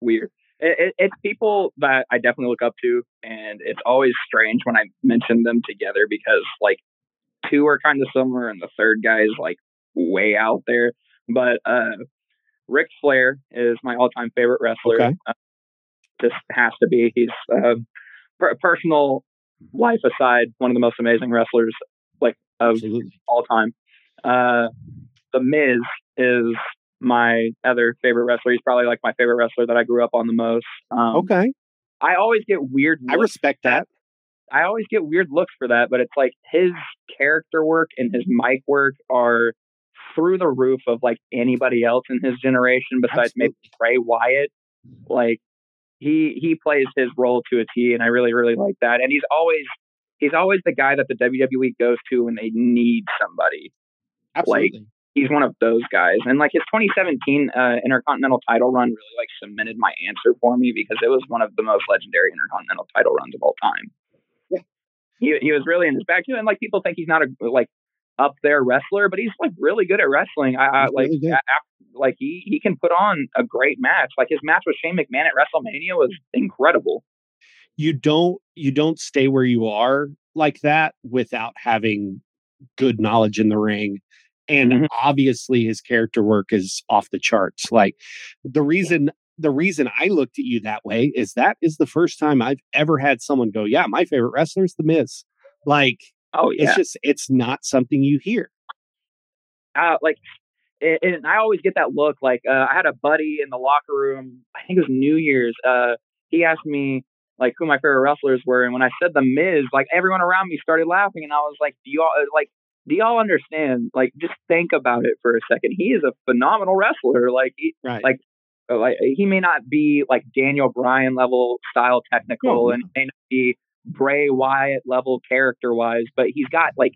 weird. It, it, it's people that I definitely look up to, and it's always strange when I mention them together because like two are kind of similar, and the third guy is like way out there. But uh, Ric Flair is my all-time favorite wrestler. Okay. Uh, just has to be. He's uh, per- personal life aside, one of the most amazing wrestlers like of Absolutely. all time. Uh, the Miz is my other favorite wrestler. He's probably like my favorite wrestler that I grew up on the most. Um, Okay. I always get weird. I respect that. I always get weird looks for that, but it's like his character work and his mic work are through the roof of like anybody else in his generation besides maybe Bray Wyatt. Like he he plays his role to a T, and I really really like that. And he's always he's always the guy that the WWE goes to when they need somebody. Absolutely. Like, He's one of those guys, and like his 2017 uh, Intercontinental title run really like cemented my answer for me because it was one of the most legendary Intercontinental title runs of all time. Yeah. He he was really in his back too, and like people think he's not a like up there wrestler, but he's like really good at wrestling. I, I like really good. A- a- like he he can put on a great match. Like his match with Shane McMahon at WrestleMania was incredible. you don't you don't stay where you are like that without having good knowledge in the ring and Mhm. obviously his character work is off the charts like the reason the reason i looked at you that way is that is the first time i've ever had someone go yeah my favorite wrestler is the miz like Oh yeah, it's just it's not something you hear uh, like and, and I always get that look. Like uh, I had a buddy in the locker room. I think it was New Year's. Uh, he asked me like who my favorite wrestlers were, and when I said the Miz, like everyone around me started laughing, and I was like, "Do y'all uh, like?" Do y'all understand? Like, just think about it for a second. He is a phenomenal wrestler. Like, he, right Like, uh, like he may not be like Daniel Bryan level style technical, and may not be Bray Wyatt level character wise, but he's got like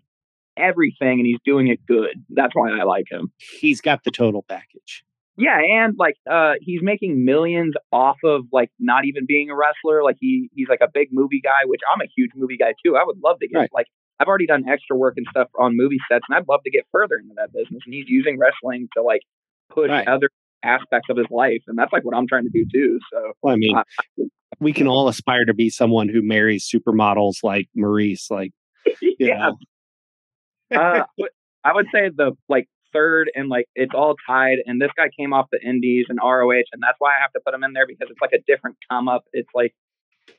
everything, and he's doing it good. That's why I like him. he's got the total package Yeah, and like uh he's making millions off of like not even being a wrestler. Like he he's like a big movie guy, which I'm a huge movie guy too. I would love to get Right. like I've already done extra work and stuff on movie sets and I'd love to get further into that business. And he's using wrestling to like push Right. other aspects of his life. And that's like what I'm trying to do too. So well i mean Uh, we can all aspire to be someone who marries supermodels like Maryse like yeah. know. Uh, I would say the like third and like it's all tied. And this guy came off the Indies and ROH, and that's why I have to put him in there because it's like a different come up. It's like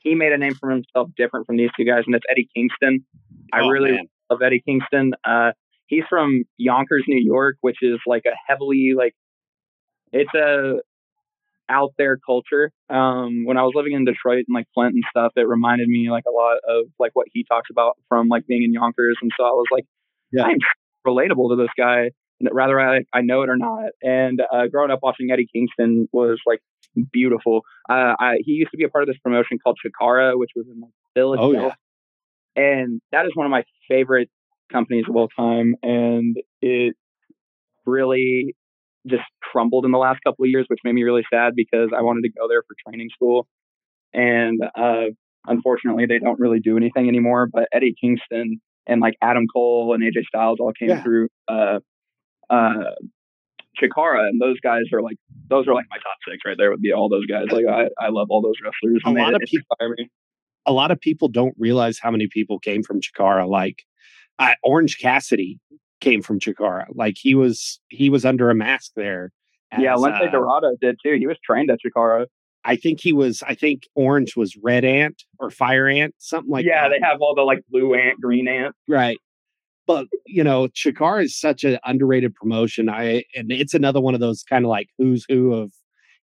he made a name for himself different from these two guys, and it's Eddie Kingston. I Oh, really man. love Eddie Kingston. Uh, he's from Yonkers, New York, which is like a heavily like it's a out there culture. Um, when I was living in Detroit and like Flint and stuff, it reminded me like a lot of like what he talks about from like being in Yonkers, and so I was like, Yeah. I'm relatable to this guy, whether I I know it or not. And uh, growing up watching Eddie Kingston was like beautiful. Uh, I, he used to be a part of this promotion called Chikara, which was in like oh Philadelphia yeah and that is one of my favorite companies of all time and it really just crumbled in the last couple of years which made me really sad because i wanted to go there for training school and uh, unfortunately they don't really do anything anymore but eddie kingston and like adam cole and aj styles all came Yeah. through uh, uh, chikara and those guys are like those are like my top six right there would be all those guys like i, I love all those wrestlers A lot of people- inspire me. a lot of people don't realize how many people came from Chikara. Like uh, Orange Cassidy came from Chikara. Like he was he was under a mask there. yeah as, Lince uh, Dorado did too he was trained at chikara I think he was. I think Orange was Red Ant or Fire Ant, something like yeah, that. they have all the like blue ant, green ant. right. But you know, Chikara is such an underrated promotion. I and it's another one of those kind of like who's who of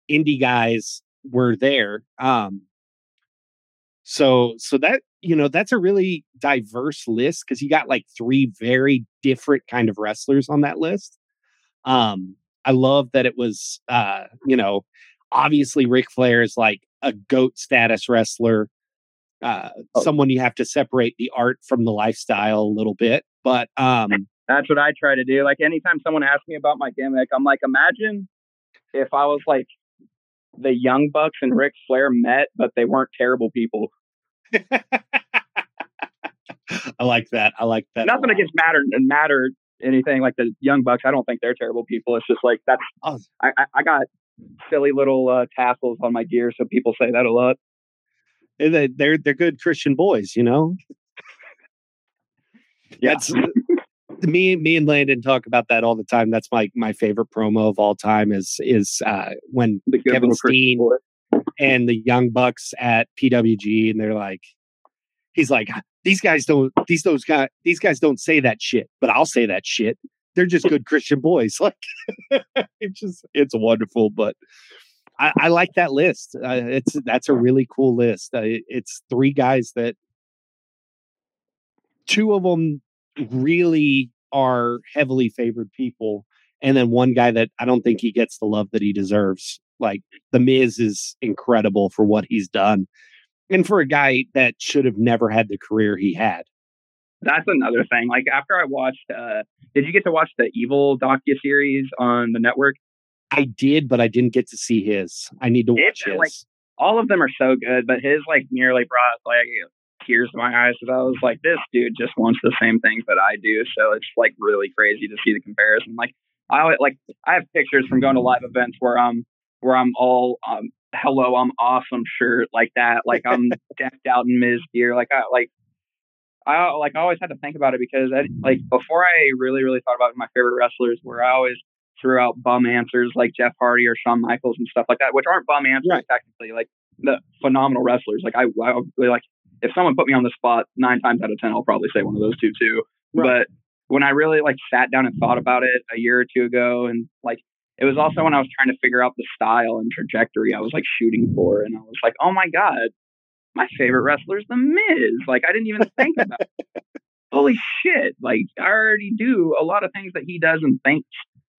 indie guys were there. Um. So so that you know, that's a really diverse list because you got like three very different kind of wrestlers on that list. Um, I love that it was, uh, you know, obviously Ric Flair is like a goat status wrestler, uh, Oh. someone you have to separate the art from the lifestyle a little bit. But um, That's what I try to do. Like anytime someone asks me about my gimmick, I'm like, imagine if I was like the Young Bucks and Ric Flair met, but they weren't terrible people. I like that. I like that. Nothing against Matter and Matter anything like the Young Bucks. I don't think they're terrible people. It's just like that's Oh. I, I, I got silly little uh, tassels on my gear, so people say that a lot. They- they're they're good Christian boys, you know. Yeah. That's me. Me and Landon talk about that all the time. That's my my favorite promo of all time. Is is uh, when The Kevin Steen and the Young Bucks at PWG, and they're like, he's like, these guys don't these those guys these guys don't say that shit, but I'll say that shit. They're just good Christian boys. Like it's just it's wonderful, but. I, I like that list. Uh, it's that's a really cool list. Uh, it- it's three guys that two of them really are heavily favored people, and then one guy that I don't think he gets the love that he deserves. Like the Miz is incredible for what he's done, and for a guy that should have never had the career he had. That's another thing. Like after I watched, uh, did you get to watch the Evil docu series on the network? I did, but I didn't get to see his. I need to watch It's, his. like, All of them are so good, but his like nearly brought like tears to my eyes because I was like, this dude just wants the same things that I do. So it's like really crazy to see the comparison. Like I always, like I have pictures from going to live events where I'm where I'm all um, hello, I'm awesome shirt like that. Like I'm decked out in Miz gear. Like I like I like I always had to think about it because I, like before I really really thought about my favorite wrestlers, where I always threw out bum answers like Jeff Hardy or Shawn Michaels and stuff like that, which aren't bum answers Right. technically. Like the phenomenal wrestlers. Like I, I really like if someone put me on the spot, nine times out of ten, I'll probably say one of those two too. Right. But when I really like sat down and thought about it a year or two ago, and like it was also when I was trying to figure out the style and trajectory I was like shooting for, and I was like, oh my god, my favorite wrestler is the Miz. Like I didn't even think about. it. Holy shit! Like I already do a lot of things that he does and thinks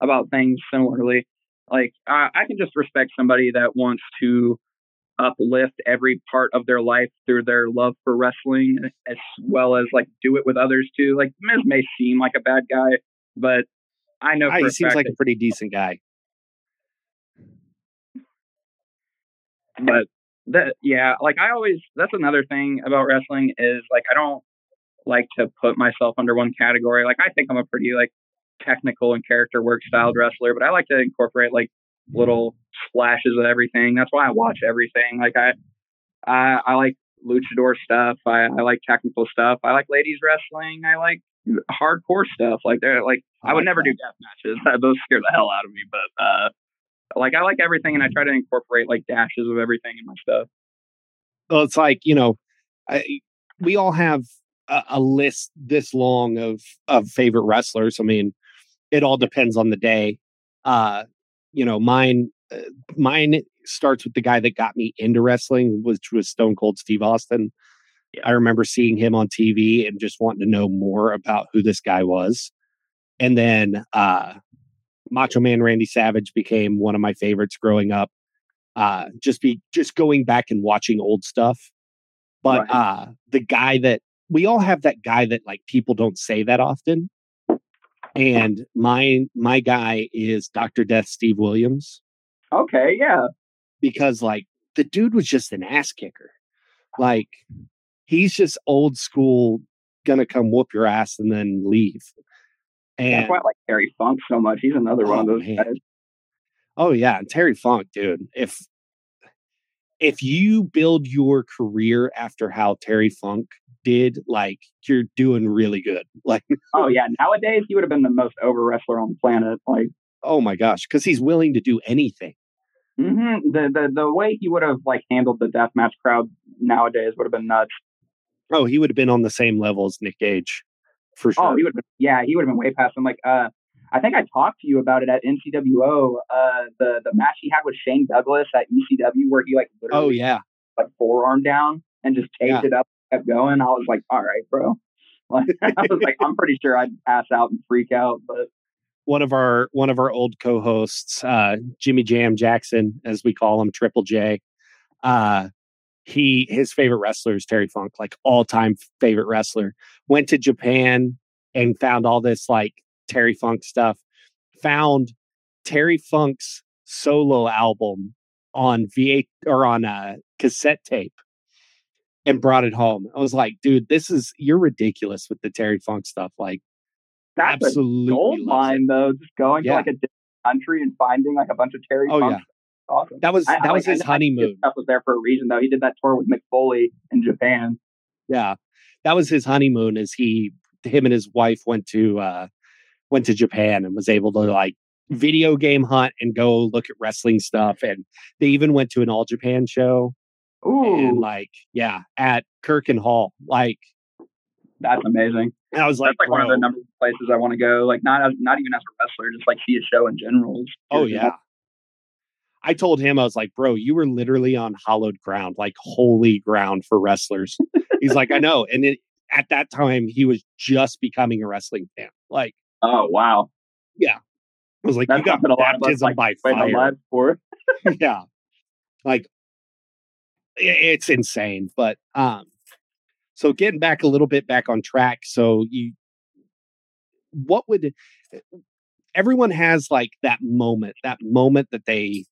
about things similarly. Like I, I can just respect somebody that wants to uplift every part of their life through their love for wrestling, as well as like do it with others too. Like Miz may seem like a bad guy, but I know Ah, for he seems like a pretty decent guy. but that yeah like i always that's another thing about wrestling is like i don't like to put myself under one category like i think i'm a pretty like technical and character work styled wrestler but i like to incorporate like little splashes of everything that's why i watch everything like i i, I like luchador stuff I, I like technical stuff i like ladies wrestling i like hardcore stuff like they're like i, would like never that. do death matches those scare the hell out of me but uh like I like everything, and I try to incorporate like dashes of everything in my stuff. well, it's like you know, I, we all have a, a list this long of of favorite wrestlers. I mean, it all depends on the day. Uh, you know, mine uh, mine starts with the guy that got me into wrestling, which was Stone Cold Steve Austin. I remember seeing him on TV and just wanting to know more about who this guy was. And then uh Macho Man Randy Savage became one of my favorites growing up. Uh just be just going back and watching old stuff. But Right. uh the guy that we all have that guy that like people don't say that often. And my my guy is Dr. Death Steve Williams Okay, yeah, because like the dude was just an ass kicker. Like he's just old school, gonna come whoop your ass and then leave. And that's why I like Terry Funk so much. He's another one of Oh, those man. guys. oh yeah, and Terry Funk, dude. If if you build your career after how Terry Funk did, like you're doing really good. Like, Oh yeah, nowadays he would have been the most over wrestler on the planet. Like, oh my gosh, because he's willing to do anything. hmm the the the way he would have like handled the deathmatch crowd nowadays would have been nuts. Oh, he would have been on the same level as Nick Gage, for sure. Oh, he would. Yeah, he would have been way past him. I'm like, uh, I think I talked to you about it at NCWO. Uh, the the match he had with Shane Douglas at ECW, where he like oh yeah, like forearm down and just taped Yeah. it up kept going, I was like, all right, bro. Like, I was like, I'm pretty sure I'd pass out and freak out, but one of our one of our old co-hosts, uh, Jimmy Jam Jackson, as we call him, Triple J. Uh, he his favorite wrestler is Terry Funk, like all time favorite wrestler. Went to Japan and found all this like Terry Funk stuff. Found Terry Funk's solo album on V8 or on a cassette tape and brought it home. I was like, dude, this is you're ridiculous with the Terry Funk stuff. Like, that's absolutely gold mine though. Just going Yeah. to like a different country and finding like a bunch of Terry Oh, Funk. yeah. Awesome. That was I- I that was I his I honeymoon. Stuff was there for a reason though. He did that tour with Mick Foley in Japan. Yeah, that was his honeymoon. As he, him and his wife went to uh went to Japan and was able to like video game hunt and go look at wrestling stuff. And they even went to an All Japan show and Ooh, like yeah at Korakuen Hall. Like that's amazing. and I was like, that's like one of the number one places I want to go. Like not not even as a wrestler, just like see a show in general. Oh yeah. I told him I was like, bro, you were literally on hallowed ground, like holy ground for wrestlers. He's like, I know. And it, at that time, he was just becoming a wrestling fan. Like, Oh wow, Yeah. I was like, that's you got something a lot of us baptism like by fire. for. yeah, like i- it's insane. But um, so getting back a little bit back on track. So you, what would everyone has like that moment, that moment that they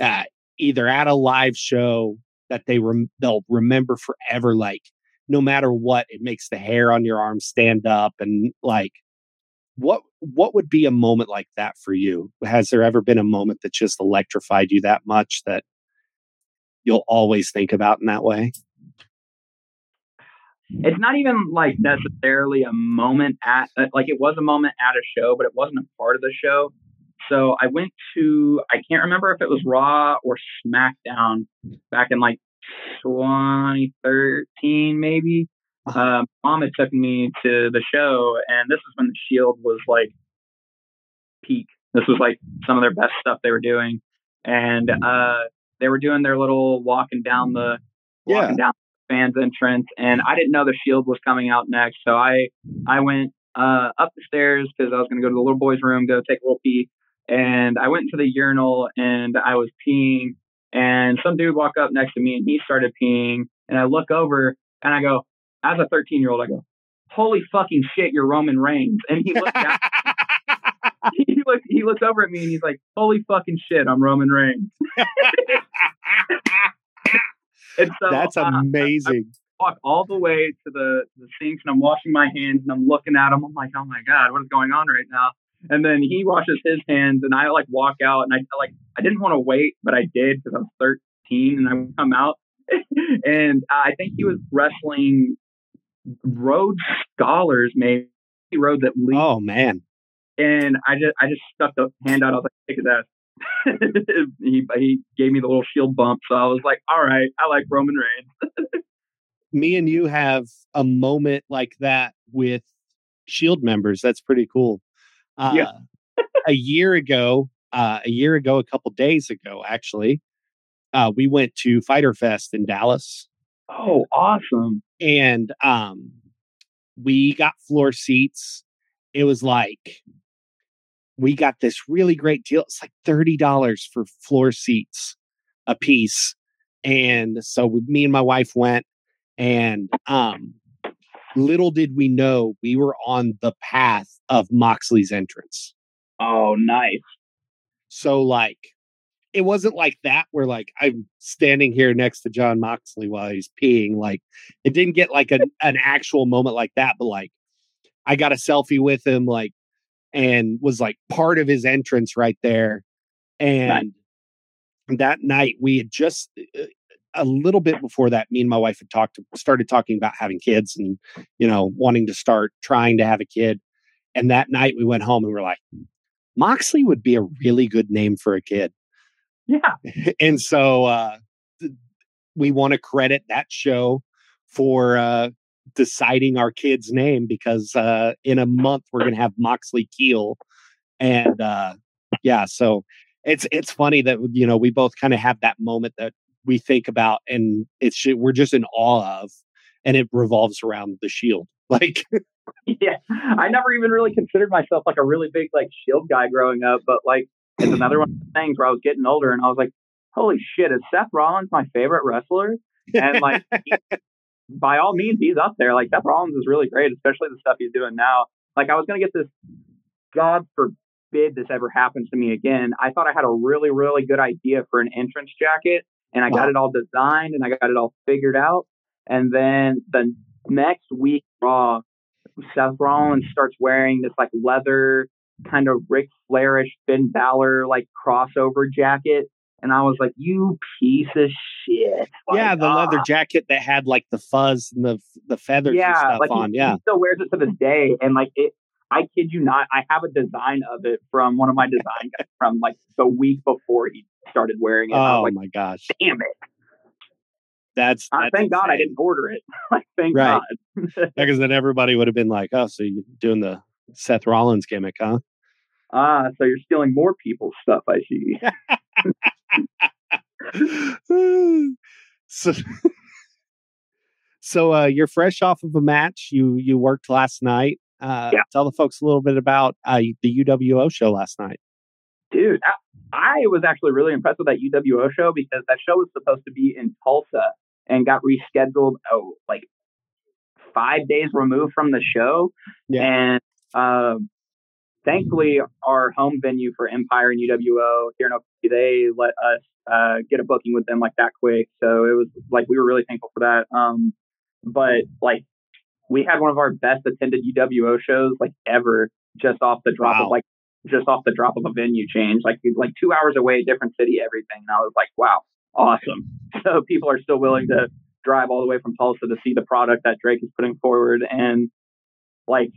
uh, either at a live show that they rem- they'll remember forever. Like no matter what, it makes the hair on your arm stand up and like. What what would be a moment like that for you? Has there ever been a moment that just electrified you that much that you'll always think about in that way? It's not even like necessarily a moment at uh, like it was a moment at a show, but it wasn't a part of the show. So I went to I can't remember if it was Raw or SmackDown back in like 2013 maybe. Um, mom had took me to the show, and this is when the Shield was like peak. This was like some of their best stuff they were doing, and uh, they were doing their little walking down the walking down the fans entrance, and I didn't know the Shield was coming out next, so I I went uh, up the stairs because I was going to go to the little boy's room, go take a little pee, and I went to the urinal and I was peeing, and some dude walked up next to me and he started peeing, and I look over and I go, as a 13 year old, I go, holy fucking shit, you're Roman Reigns, and he looked down, he looks he looks over at me and he's like, holy fucking shit, I'm Roman Reigns. And so That's uh, amazing. walk all the way to the, the sinks and I'm washing my hands and I'm looking at him. I'm like, oh my God, what is going on right now? And then he washes his hands and I like walk out and I like, I didn't want to wait, but I did because I was 13 and I would come out and I think he was wrestling Rhodes Scholars, maybe Rhodes at least. Oh man. And I just, I just stuck the hand out. I was like, take his ass. he, he gave me the little shield bump. So I was like, all right, I like Roman Reigns. Me and you have a moment like that with Shield members. That's pretty cool. Uh, Yeah. a year ago, uh, a year ago, a couple days ago, actually, uh, we went to Fighter Fest in Dallas. Oh, awesome. and um we got floor seats it was like we got this really great deal it's like $30 for floor seats a piece and so we, me and my wife went and um little did we know we were on the path of moxley's entrance Oh, nice. so like it wasn't like that where like I'm standing here next to Jon Moxley while he's peeing. Like it didn't get like an, an actual moment like that, but like I got a selfie with him, like and was like part of his entrance right there. And that night we had just uh, a little bit before that, me and my wife had talked started talking about having kids and you know wanting to start trying to have a kid. And that night we went home and we're like, Moxley would be a really good name for a kid. Yeah. and so uh, we want to credit that show for uh, deciding our kid's name because uh, in a month we're going to have Moxley Keel, and uh, yeah, so it's it's funny that you know we both kind of have that moment that we think about, and it's we're just in awe of, and it revolves around the shield. Like, yeah, I never even really considered myself like a really big like shield guy growing up, but like it's another one of the things where I was getting older and I was like, holy shit, is Seth Rollins my favorite wrestler? And like, he, by all means, he's up there. Like Seth Rollins is really great, especially the stuff he's doing now. Like I was gonna get this. God forbid this ever happens to me again. I thought I had a really, really good idea for an entrance jacket, and I wow. got it all designed and I got it all figured out. And then the next week, Raw, Seth Rollins starts wearing this like leather kind of Ric Flairish Finn Balor like crossover jacket. And I was like, you piece of shit. Like, yeah, the leather ah. jacket that had like the fuzz and the the feathers yeah, stuff like on. He, yeah. He still wears it to this day. And like it I kid you not, I have a design of it from one of my design guys from like the week before he started wearing it. Oh like, my gosh. Damn it. That's, uh, that's thank insane. God I didn't order it. like thank right. God. because then everybody would have been like, "Oh, so you're doing the Seth Rollins gimmick, huh?" Ah, so you're stealing more people's stuff. I see. so, so uh, you're fresh off of a match. You you worked last night. Uh, yeah. Tell the folks a little bit about uh, the UWO show last night. Dude, I, was actually really impressed with that UWO show because that show was supposed to be in Tulsa and got rescheduled. Oh, like five days removed from the show. Yeah. And uh, thankfully, our home venue for Empire and UWO here in Oklahoma, they let us uh, get a booking with them like that quick. So it was like we were really thankful for that. Um, but like we had one of our best attended UWO shows like ever, just off the drop wow. of like just off the drop of a venue change, like like two hours away, different city, everything. And I was like, wow, awesome. So people are still willing to drive all the way from Tulsa to see the product that Drake is putting forward, and like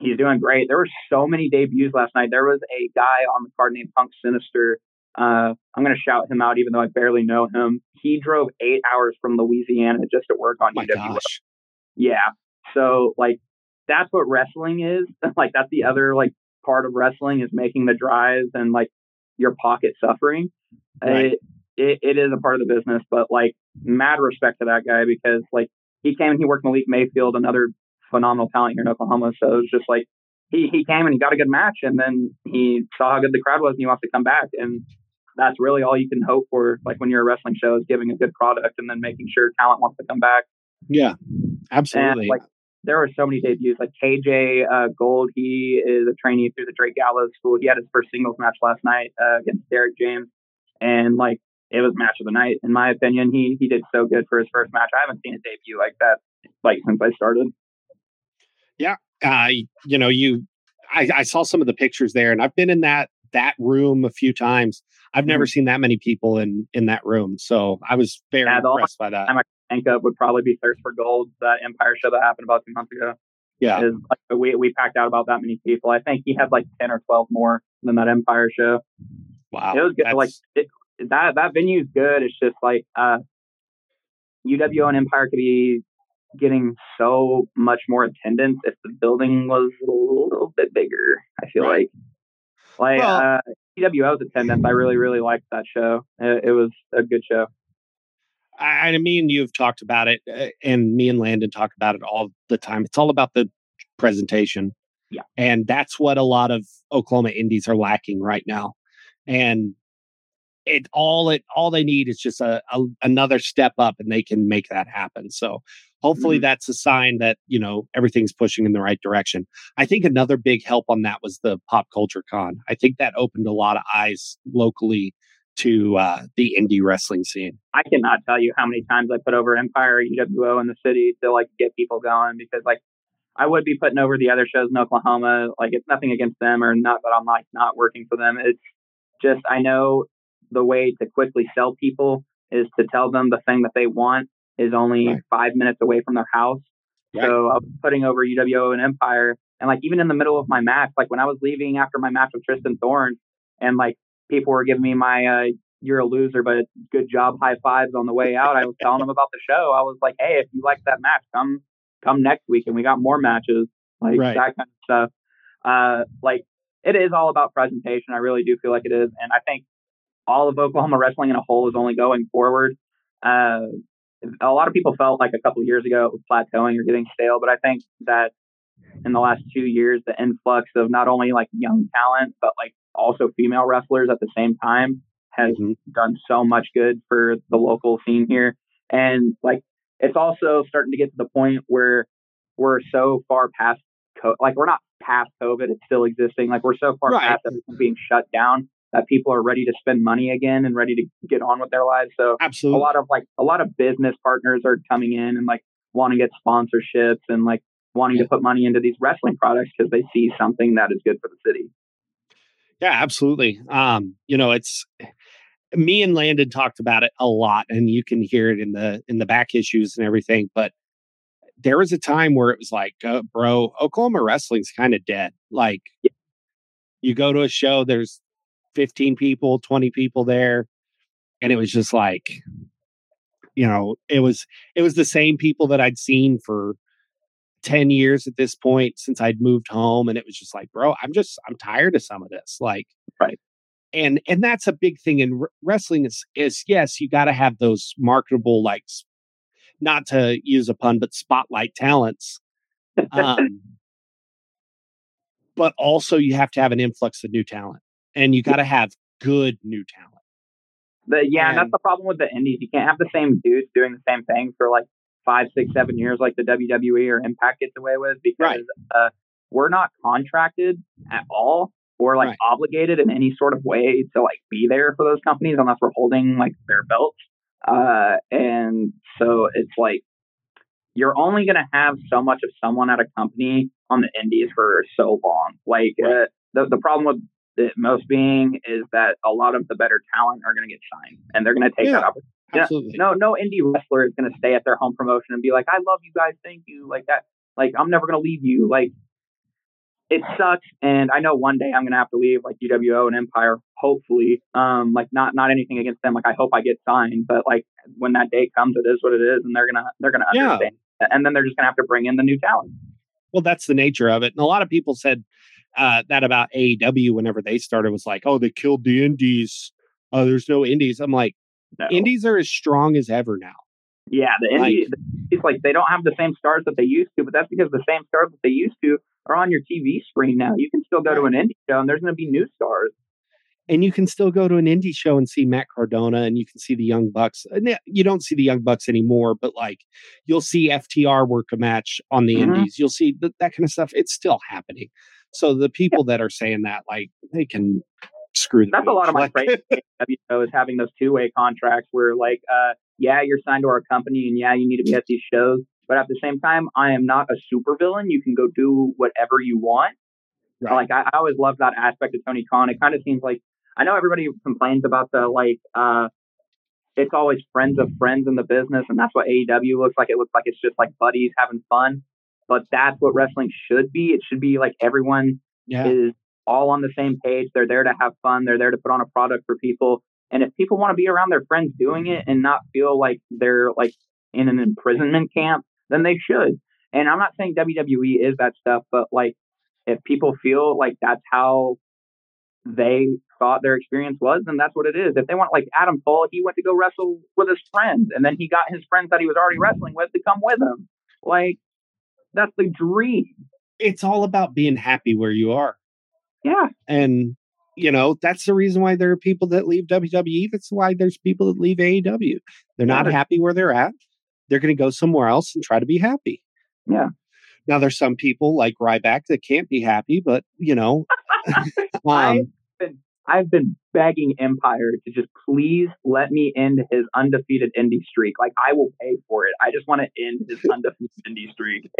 he's doing great. There were so many debuts last night. There was a guy on the card named Punk Sinister. Uh, I'm going to shout him out, even though I barely know him. He drove eight hours from Louisiana just to work on My UWO. Gosh. Yeah, so like that's what wrestling is. like that's the other like part of wrestling is making the drives and like your pocket suffering. Right. It, it, it is a part of the business, but like mad respect to that guy because like he came and he worked Malik Mayfield, another phenomenal talent here in Oklahoma. So it was just like he he came and he got a good match, and then he saw how good the crowd was, and he wants to come back. And that's really all you can hope for. Like when you're a wrestling show, is giving a good product and then making sure talent wants to come back. Yeah, absolutely. And, like there were so many debuts. Like KJ uh, Gold, he is a trainee through the Drake Gallows School. He had his first singles match last night uh, against Derek James, and like it was match of the night in my opinion. He he did so good for his first match. I haven't seen a debut like that like since I started. Yeah, uh, you know, you I, I saw some of the pictures there, and I've been in that that room a few times. I've never mm-hmm. seen that many people in in that room, so I was very yeah, impressed by that. Of would probably be Thirst for Gold, that Empire show that happened about two months ago. Yeah. Is like we we packed out about that many people. I think he had like ten or twelve more than that Empire show. Wow. It was good. That's... Like it, that that venue is good. It's just like uh UWO and Empire could be getting so much more attendance if the building was a little bit bigger. I feel right. like like well, uh, UWO's attendance. I really really liked that show. It, it was a good show. I, I mean, you've talked about it, uh, and me and Landon talk about it all the time. It's all about the presentation. Yeah. And that's what a lot of Oklahoma indies are lacking right now. And it all it all they need is just a, a another step up and they can make that happen. So hopefully mm-hmm. that's a sign that, you know, everything's pushing in the right direction. I think another big help on that was the pop culture con. I think that opened a lot of eyes locally to uh, the indie wrestling scene? I cannot tell you how many times I put over Empire UWO in the city to like get people going because like I would be putting over the other shows in Oklahoma. Like it's nothing against them or not that I'm like not working for them. It's just I know the way to quickly sell people is to tell them the thing that they want is only right. five minutes away from their house. Right. So I was putting over UWO and Empire. And like even in the middle of my match, like when I was leaving after my match with Tristan Thorn and like people were giving me my uh, "you're a loser, but good job" high fives on the way out. I was telling them about the show. I was like, "Hey, if you like that match, come come next week, and we got more matches like right. that kind of stuff." Uh, like it is all about presentation. I really do feel like it is, and I think all of Oklahoma wrestling in a whole is only going forward. Uh, a lot of people felt like a couple of years ago it was plateauing or getting stale, but I think that in the last two years, the influx of not only like young talent, but like also female wrestlers at the same time has Mhm. done so much good for the local scene here. And like, it's also starting to get to the point where we're so far past, co- like, we're not past COVID, it's still existing. Like, we're so far Right. past everything being shut down that people are ready to spend money again and ready to get on with their lives. So, Absolutely. a lot of like a lot of business partners are coming in and like wanting to get sponsorships and like wanting to put money into these wrestling products because they see something that is good for the city. Yeah, absolutely. Um, you know, it's me and Landon talked about it a lot, and you can hear it in the in the back issues and everything. But there was a time where it was like, uh, bro, Oklahoma wrestling's kind of dead. Like, you go to a show, there's 15 people, 20 people there, and it was just like, you know, it was it was the same people that I'd seen for 10 years at this point since I'd moved home and it was just like bro I'm just I'm tired of some of this like Right. and and that's a big thing in wr- wrestling is is yes you got to have those marketable like not to use a pun but spotlight talents um but also you have to have an influx of new talent and you got to have good new talent But yeah, and that's the problem with the indies. You can't have the same dudes doing the same thing for like five, six, seven years, like the WWE or Impact gets away with, because Right. uh, we're not contracted at all or like Right. obligated in any sort of way to like be there for those companies unless we're holding like their belts. Uh, and so it's like you're only going to have so much of someone at a company on the indies for so long. Like Right. uh, the the problem with it most being is that a lot of the better talent are going to get signed, and they're going to take Yeah. that opportunity. Yeah, absolutely No, no indie wrestler is going to stay at their home promotion and be like, "I love you guys, thank you," like that. Like I'm never going to leave you. Like it sucks, and I know one day I'm going to have to leave, like UWO and Empire. Hopefully, um, like not not anything against them. Like I hope I get signed, but like when that day comes, it is what it is, and they're gonna they're gonna Yeah. understand. And then they're just going to have to bring in the new talent. well that's the nature of it and a lot of people said uh, that about AEW whenever they started was like oh they killed the indies oh there's no indies i'm like No. indies are as strong as ever now Yeah, the Like- indie, it's like they don't have the same stars that they used to, but that's because the same stars that they used to are on your TV screen now. You can still go to an indie show and there's going to be new stars. and you can still go to an indie show and see Matt Cardona and you can see the Young Bucks. Yeah, You don't see the Young Bucks anymore, but like you'll see FTR work a match on the Mhm. indies. You'll see th- that kind of stuff. It's still happening. So the people that are saying that, like, they can screw. That's a lot of my praise for AEW is having those two way contracts where like, uh, yeah, you're signed to our company and yeah, you need to be at these shows, but at the same time, I am not a supervillain. You can go do whatever you want. Right. Like I, I always love that aspect of Tony Khan. It kind of seems like I know everybody complains about the like uh it's always friends of friends in the business and that's what AEW looks like. It looks like it's just like buddies having fun. But that's what wrestling should be. It should be like everyone yeah, is all on the same page. They're there to have fun. They're there to put on a product for people. And if people want to be around their friends doing it and not feel like they're like in an imprisonment camp, then they should. And I'm not saying WWE is that stuff, but like if people feel like that's how they thought their experience was, then that's what it is. If they want like Adam Cole, he went to go wrestle with his friends and then he got his friends that he was already wrestling with to come with him. Like that's the dream. it's all about being happy where you are. Yeah. And, you know, that's the reason why there are people that leave WWE. That's why there's people that leave AEW. They're not Yeah. happy where they're at. They're going to go somewhere else and try to be happy. Yeah. Now, there's some people like Ryback that can't be happy, but, you know, um, I've been begging Empire to just please let me end his undefeated indie streak. Like I will pay for it. I just want to end his undefeated indie streak.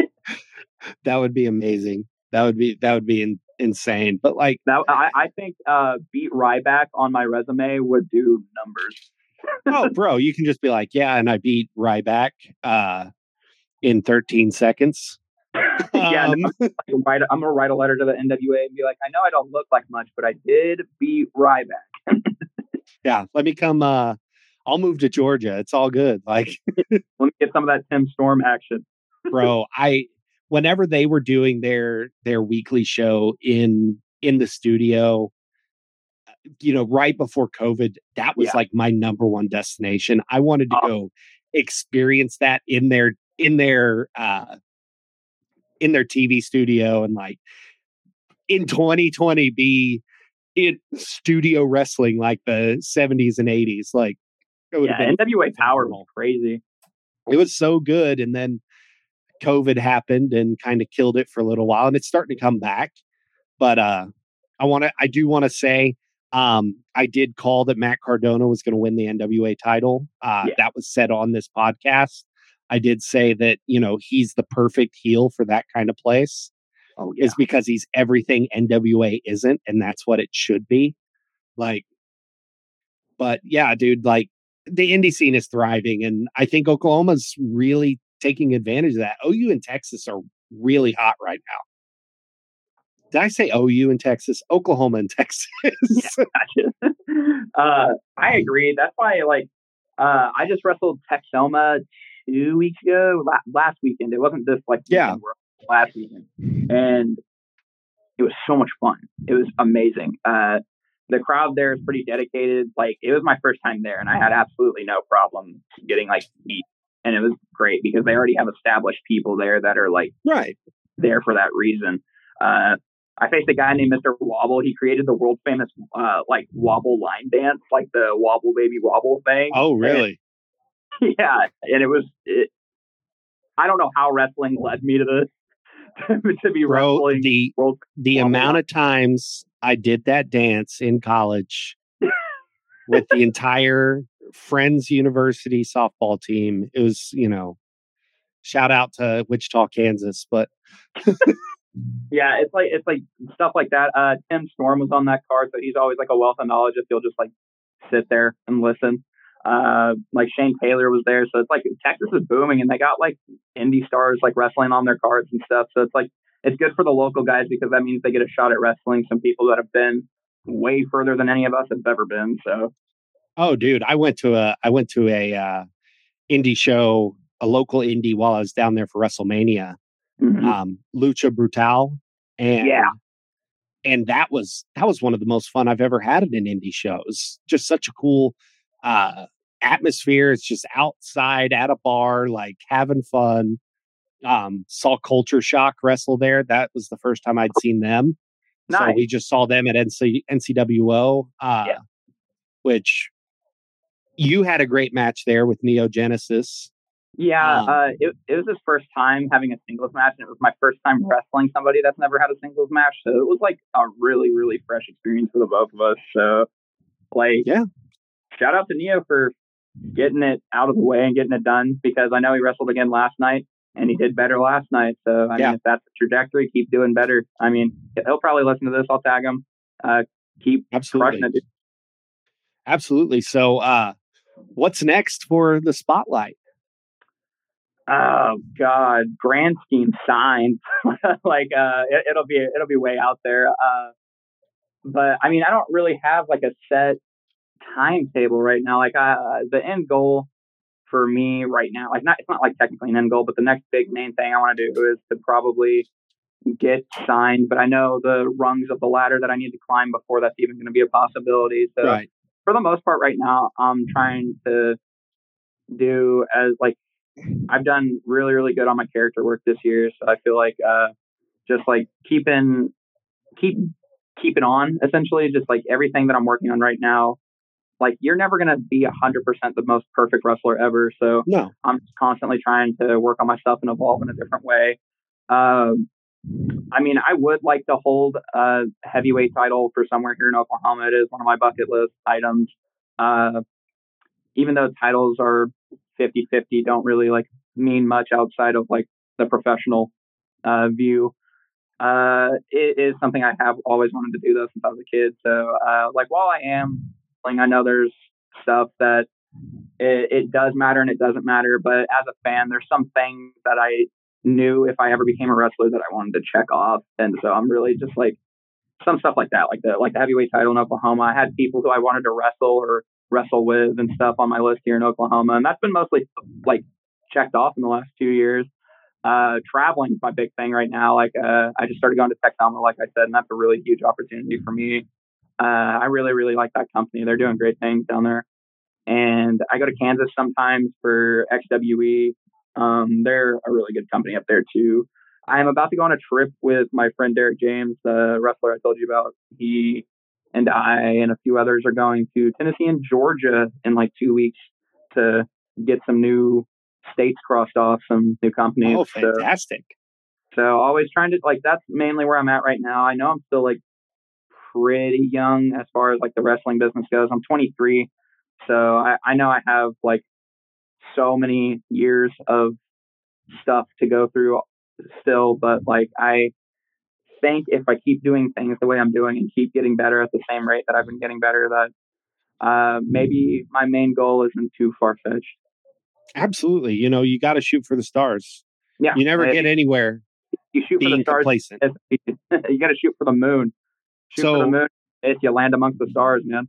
that would be amazing. That would be, that would be in, insane. But like, Now I, I think uh, beat Ryback on my resume would do numbers. oh, bro, you can just be like, yeah, and I beat Ryback uh, in 13 seconds. yeah, Um, no, I'm, gonna write, I'm gonna write a letter to the NWA and be like, I know I don't look like much, but I did beat Ryback. yeah let me come uh i'll move to georgia it's all good like Let me get some of that Tim Storm action. bro i whenever they were doing their their weekly show in in the studio you know right before covid that was Yeah. like my number one destination i wanted to Oh. go experience that in their in their uh in their TV studio and like in 2020 be in studio wrestling like the 70s and 80s like it would Yeah, have been NWA Power crazy. it was so good and then covid happened and kind of killed it for a little while and it's starting to come back but uh i want to i do want to say um i did call that matt cardona was going to win the nwa title uh Yeah. that was said on this podcast i did say that you know he's the perfect heel for that kind of place Oh yeah. is because he's everything nwa isn't and that's what it should be like but yeah dude like the indie scene is thriving and i think oklahoma's really taking advantage of that ou and texas are really hot right now did i say ou in texas oklahoma and texas Gotcha. uh, I agree. That's why, like, uh, I just wrestled Texoma two weeks ago, la- last weekend. It wasn't this like Yeah. weekend last weekend, and it was so much fun. It was amazing. Uh, the crowd there is pretty dedicated. Like, it was my first time there, and I had absolutely no problem getting like beat, and it was great because they already have established people there that are like right there for that reason. Uh, I faced a guy named Mr. Wobble. He created the world famous uh, like wobble line dance, like the wobble baby wobble thing. oh really yeah, and it was. It, I don't know how wrestling led me to this to be bro wrestling the world. the Wobble amount line. of times i did that dance in college with the entire friends university softball team it was you know shout out to wichita kansas but Yeah, it's like it's like stuff like that. Uh, Tim Storm was on that card, so he's always like a wealth of knowledge if you'll just like sit there and listen. Uh, like Shane Taylor was there, so it's like Texas is booming, and they got like indie stars like wrestling on their cards and stuff. So it's like it's good for the local guys because that means they get a shot at wrestling some people that have been way further than any of us have ever been. So Oh, dude, I went to a I went to a uh, indie show, a local indie, while I was down there for WrestleMania, mhm. um, Lucha Brutal, and Yeah. and that was that was one of the most fun I've ever had at an indie show. It was just such a cool uh, atmosphere. It's just outside at a bar, like having fun. Um, saw Culture Shock wrestle there. That was the first time I'd seen them. So Nice. we just saw them at NC, NCWO, uh, Yeah. which you had a great match there with Neo Genesis. Yeah, Um, uh, it, it was his first time having a singles match, and it was my first time wrestling somebody that's never had a singles match. So it was like a really, really fresh experience for the both of us. So, like, Yeah. shout out to Neo for getting it out of the way and getting it done because I know he wrestled again last night and he did better last night. So, I Yeah. mean, if that's the trajectory, keep doing better. I mean, he'll probably listen to this. I'll tag him. Uh, keep Absolutely. crushing it. Absolutely. So, uh, what's next for the spotlight? Oh God, grand scheme signed. like uh, it, it'll be it'll be way out there. Uh, but I mean, I don't really have like a set timetable right now. Like uh, the end goal for me right now, like not it's not like technically an end goal, but the next big main thing I want to do is to probably get signed. But I know the rungs of the ladder that I need to climb before that's even going to be a possibility. So Right. For the most part right now i'm trying to do as like i've done really really good on my character work this year so i feel like uh just like keeping keep keep it on essentially just like everything that i'm working on right now like you're never going to be 100% the most perfect wrestler ever so No. i'm constantly trying to work on myself and evolve in a different way um I mean, I would like to hold a heavyweight title for somewhere here in Oklahoma. It is one of my bucket list items. Uh, even though titles are 50 50, don't really like mean much outside of like the professional uh, view. Uh, it is something I have always wanted to do though since I was a kid. So, uh, like, while I am, like, I know there's stuff that it, it does matter and it doesn't matter, but as a fan, there's some things that I knew if I ever became a wrestler that I wanted to check off. And so I'm really just like some stuff like that, like the like the heavyweight title in Oklahoma. I had people who I wanted to wrestle or wrestle with and stuff on my list here in Oklahoma, and that's been mostly like checked off in the last two years. Uh, traveling is my big thing right now. Like uh, I just started going to Texoma, like I said, and that's a really huge opportunity for me. Uh, I really really like that company. They're doing great things down there. and I go to Kansas sometimes for XWE. Um, they're a really good company up there too. I'm about to go on a trip with my friend Derek James, the wrestler I told you about. He and I and a few others are going to Tennessee and Georgia in like two weeks to get some new states crossed off, some new companies. Oh, So- fantastic. so always trying to like that's mainly where I'm at right now. I know I'm still like pretty young as far as like the wrestling business goes. I'm 23, so I, I know I have like so many years of stuff to go through still, but like I think if I keep doing things the way I'm doing and keep getting better at the same rate that I've been getting better, that uh, maybe my main goal isn't too far fetched. Absolutely. You know, you got to shoot for the stars. Yeah, You never get anywhere you shoot for the stars. complacent. you got to shoot for the moon. Shoot for So- the moon. If you land amongst the stars, man.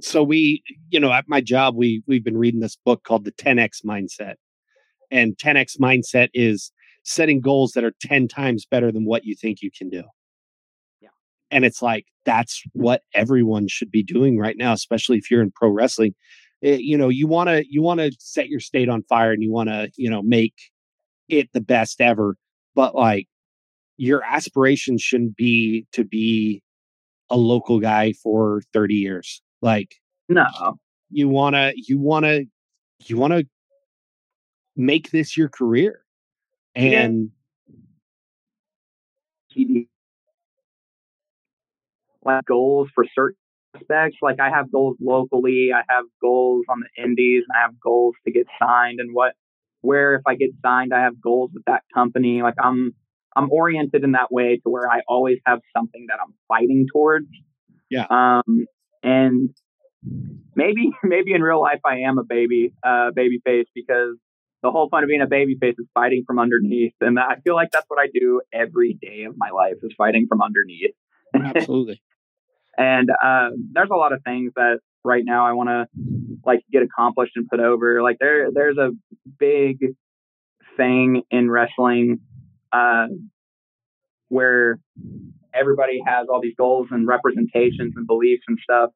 So we you know at my job we we've been reading this book called the 10x mindset. And 10x mindset is setting goals that are 10 times better than what you think you can do. Yeah. and it's like that's what everyone should be doing right now especially if you're in pro wrestling. Eh, you know you want to you want to set your state on fire and you want to you know make it the best ever. But like your aspiration shouldn't be to be a local guy for 30 years like No. you want to you want to you want to make this your career and TV. Like goals for certain aspects. Like I have goals locally. I have goals on the indies. And I have goals to get signed and what where if I get signed, I have goals with that company. Like I'm I'm oriented in that way to where I always have something that I'm fighting towards. Yeah. Um and maybe maybe in real life I am a baby, uh baby face because the whole point of being a baby face is fighting from underneath. And I feel like that's what I do every day of my life is fighting from underneath. absolutely And uh, there's a lot of things that right now I want to like get accomplished and put over. Like there, there's a big thing in wrestling uh, where everybody has all these goals and representations and beliefs and stuff.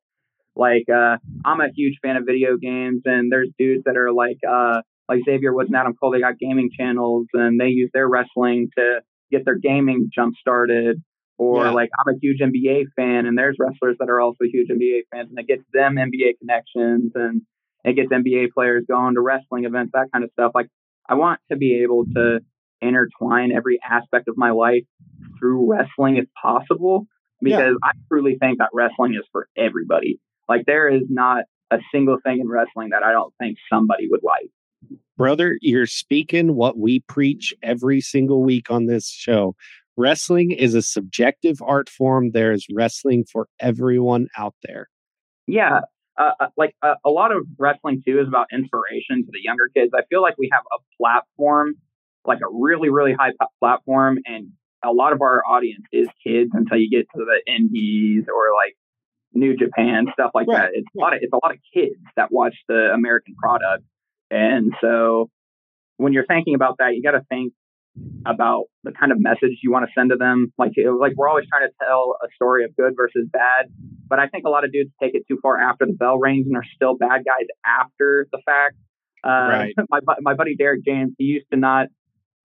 Like uh, I'm a huge fan of video games, and there's dudes that are like uh, like Xavier Woods and Adam Cole. They got gaming channels, and they use their wrestling to get their gaming jump started or Yeah. like I'm a huge NBA fan, and there's wrestlers that are also huge NBA fans, and it gets them NBA connections, and it gets NBA players going to wrestling events, that kind of stuff. Like I want to be able to intertwine every aspect of my life through wrestling if possible, because I truly think that wrestling is for everybody. Like there is not a single thing in wrestling that I don't think somebody would like. brother you're speaking what we preach every single week on this show wrestling is a subjective art form there's wrestling for everyone out there Yeah, uh, uh, like uh, a lot of wrestling too is about inspiration to the younger kids. I feel like we have a platform, like a really, really high platform, and a lot of our audience is kids until you get to the indies or like New Japan stuff like Right, that. It's a lot of it's a lot of kids that watch the American product, and so when you're thinking about that, you got to think about the kind of message you want to send to them. Like, like we're always trying to tell a story of good versus bad, but I think a lot of dudes take it too far after the bell rings and are still bad guys after the fact. Uh, Right. My my buddy Derek James, he used to not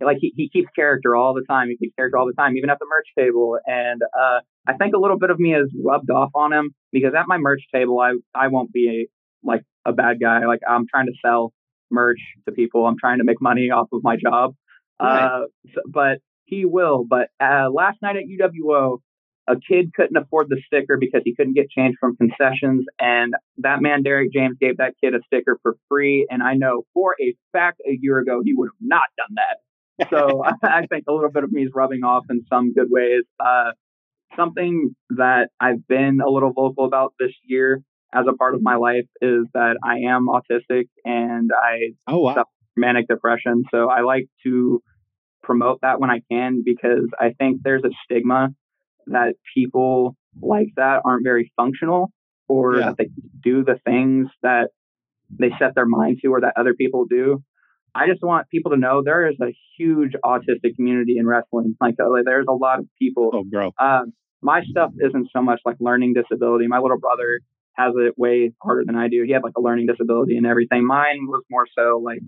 like he, he keeps character all the time. He keeps character all the time, even at the merch table. And uh, I think a little bit of me has rubbed off on him because at my merch table, I I won't be a, like a bad guy. Like I'm trying to sell merch to people. I'm trying to make money off of my job. Right. Uh, so- but he will. But uh, last night at UWO, a kid couldn't afford the sticker because he couldn't get change from concessions, and that man Derek James gave that kid a sticker for free. And I know for a fact a year ago he would have not done that. So I think a little bit of me is rubbing off in some good ways. Uh, something that I've been a little vocal about this year as a part of my life is that I am autistic and I oh wow Stuff. manic depression. So I like to promote that when I can because I think there's a stigma that people like that aren't very functional or Yeah. that they do the things that they set their mind to or that other people do. I just want people to know there is a huge autistic community in wrestling. Like uh, there's a lot of people oh bro um, my stuff isn't so much like learning disability. My little brother, has it way harder than I do. He had like a learning disability and everything. Mine was more so like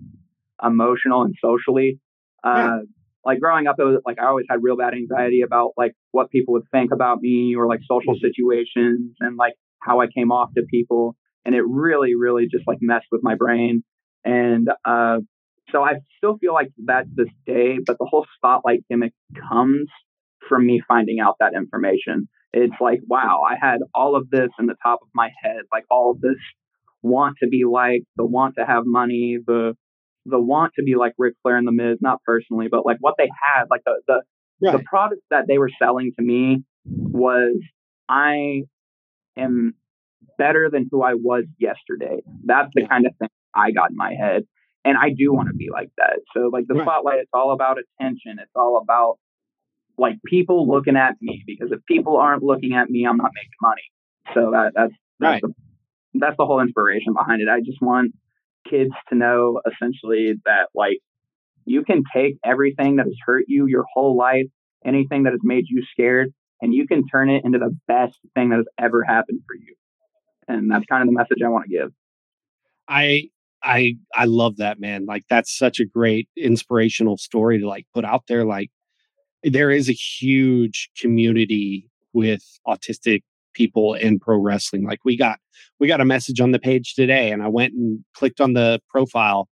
emotional and socially. Uh, yeah. Like growing up, it was like I always had real bad anxiety about like what people would think about me or like social mm-hmm. situations and like how I came off to people. And it really, really just like messed with my brain. And uh, so I still feel like that's this day, but the whole spotlight gimmick comes from me finding out that information. It's like, wow, I had all of this in the top of my head, like all of this want to be like, the want to have money, the the want to be like Ric Flair and The Miz, not personally, but like what they had, like the the, right. the product that they were selling to me was I am better than who I was yesterday. That's the yeah. kind of thing I got in my head. And I do want to be like that. So like the right. spotlight, it's all about attention. It's all about like people looking at me because if people aren't looking at me, I'm not making money. So that that's that's, right. the, that's the whole inspiration behind it. I just want kids to know essentially that like you can take everything that has hurt you your whole life, anything that has made you scared, and you can turn it into the best thing that has ever happened for you. And that's kind of the message I want to give. I I I love that man. Like that's such a great inspirational story to like put out there. Like there is a huge community with autistic people in pro wrestling. Like we got we got a message on the page today and I went and clicked on the profile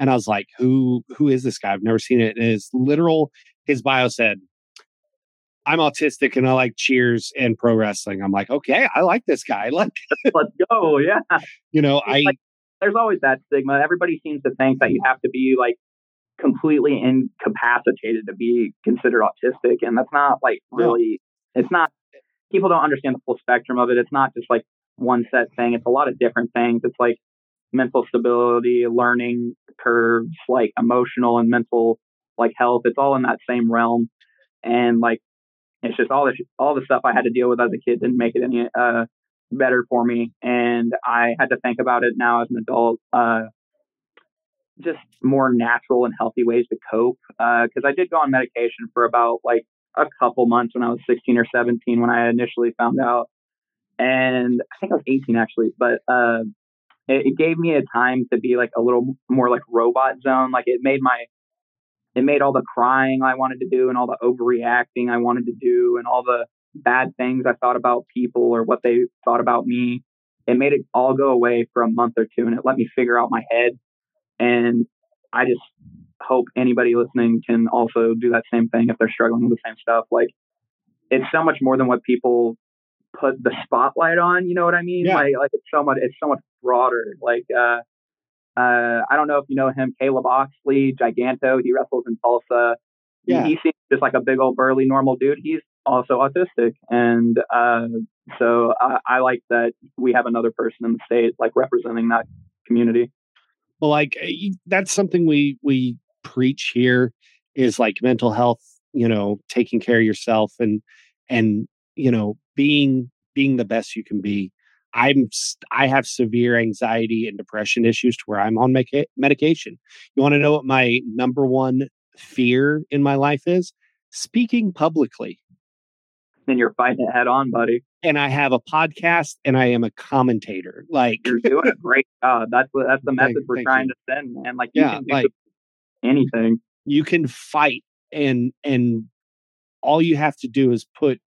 and I was like, who who is this guy? I've never seen it. And his literal his bio said, I'm autistic and I like cheers and pro wrestling. I'm like, okay, I like this guy. Like let's go. Yeah. You know, I like, there's always that stigma. Everybody seems to think that you have to be like completely incapacitated to be considered autistic. And that's not like really, it's not, people don't understand the full spectrum of it. It's not just like one set thing, it's a lot of different things. It's like mental stability, learning curves, like emotional and mental like health. It's all in that same realm. And like, it's just all the, all the stuff I had to deal with as a kid didn't make it any uh, better for me. And I had to think about it now as an adult. Uh, just more natural and healthy ways to cope. Because uh, I did go on medication for about like a couple months when I was 16 or 17 when I initially found out. And I think I was 18 actually, but uh, it, it, gave me a time to be like a little more like robot zone. Like it made my, it made all the crying I wanted to do and all the overreacting I wanted to do and all the bad things I thought about people or what they thought about me. It made it all go away for a month or two and it let me figure out my head and I just hope anybody listening can also do that same thing if they're struggling with the same stuff. Like it's so much more than what people put the spotlight on. You know what I mean? Yeah. Like, like it's so much, it's so much broader. Like, uh, uh, I don't know if you know him, Caleb Oxley, Giganto. He wrestles in Tulsa. Yeah. He, he seems just like a big old burly normal dude. He's also autistic, and uh, so I, I like that we have another person in the state like representing that community. Well, like eh, that's something we we preach here is like mental health, you know, taking care of yourself and and you know, being being the best you can be. I'm I have severe anxiety and depression issues to where I'm on medica- medication. You want to know what my number one fear in my life is? Speaking publicly. And you're fighting it head on, buddy and I have a podcast and I am a commentator. Like you're doing a great job. That's what that's the message thank, we're thank trying you. to send, man. Like you yeah, can do like, anything. You can fight and and all you have to do is put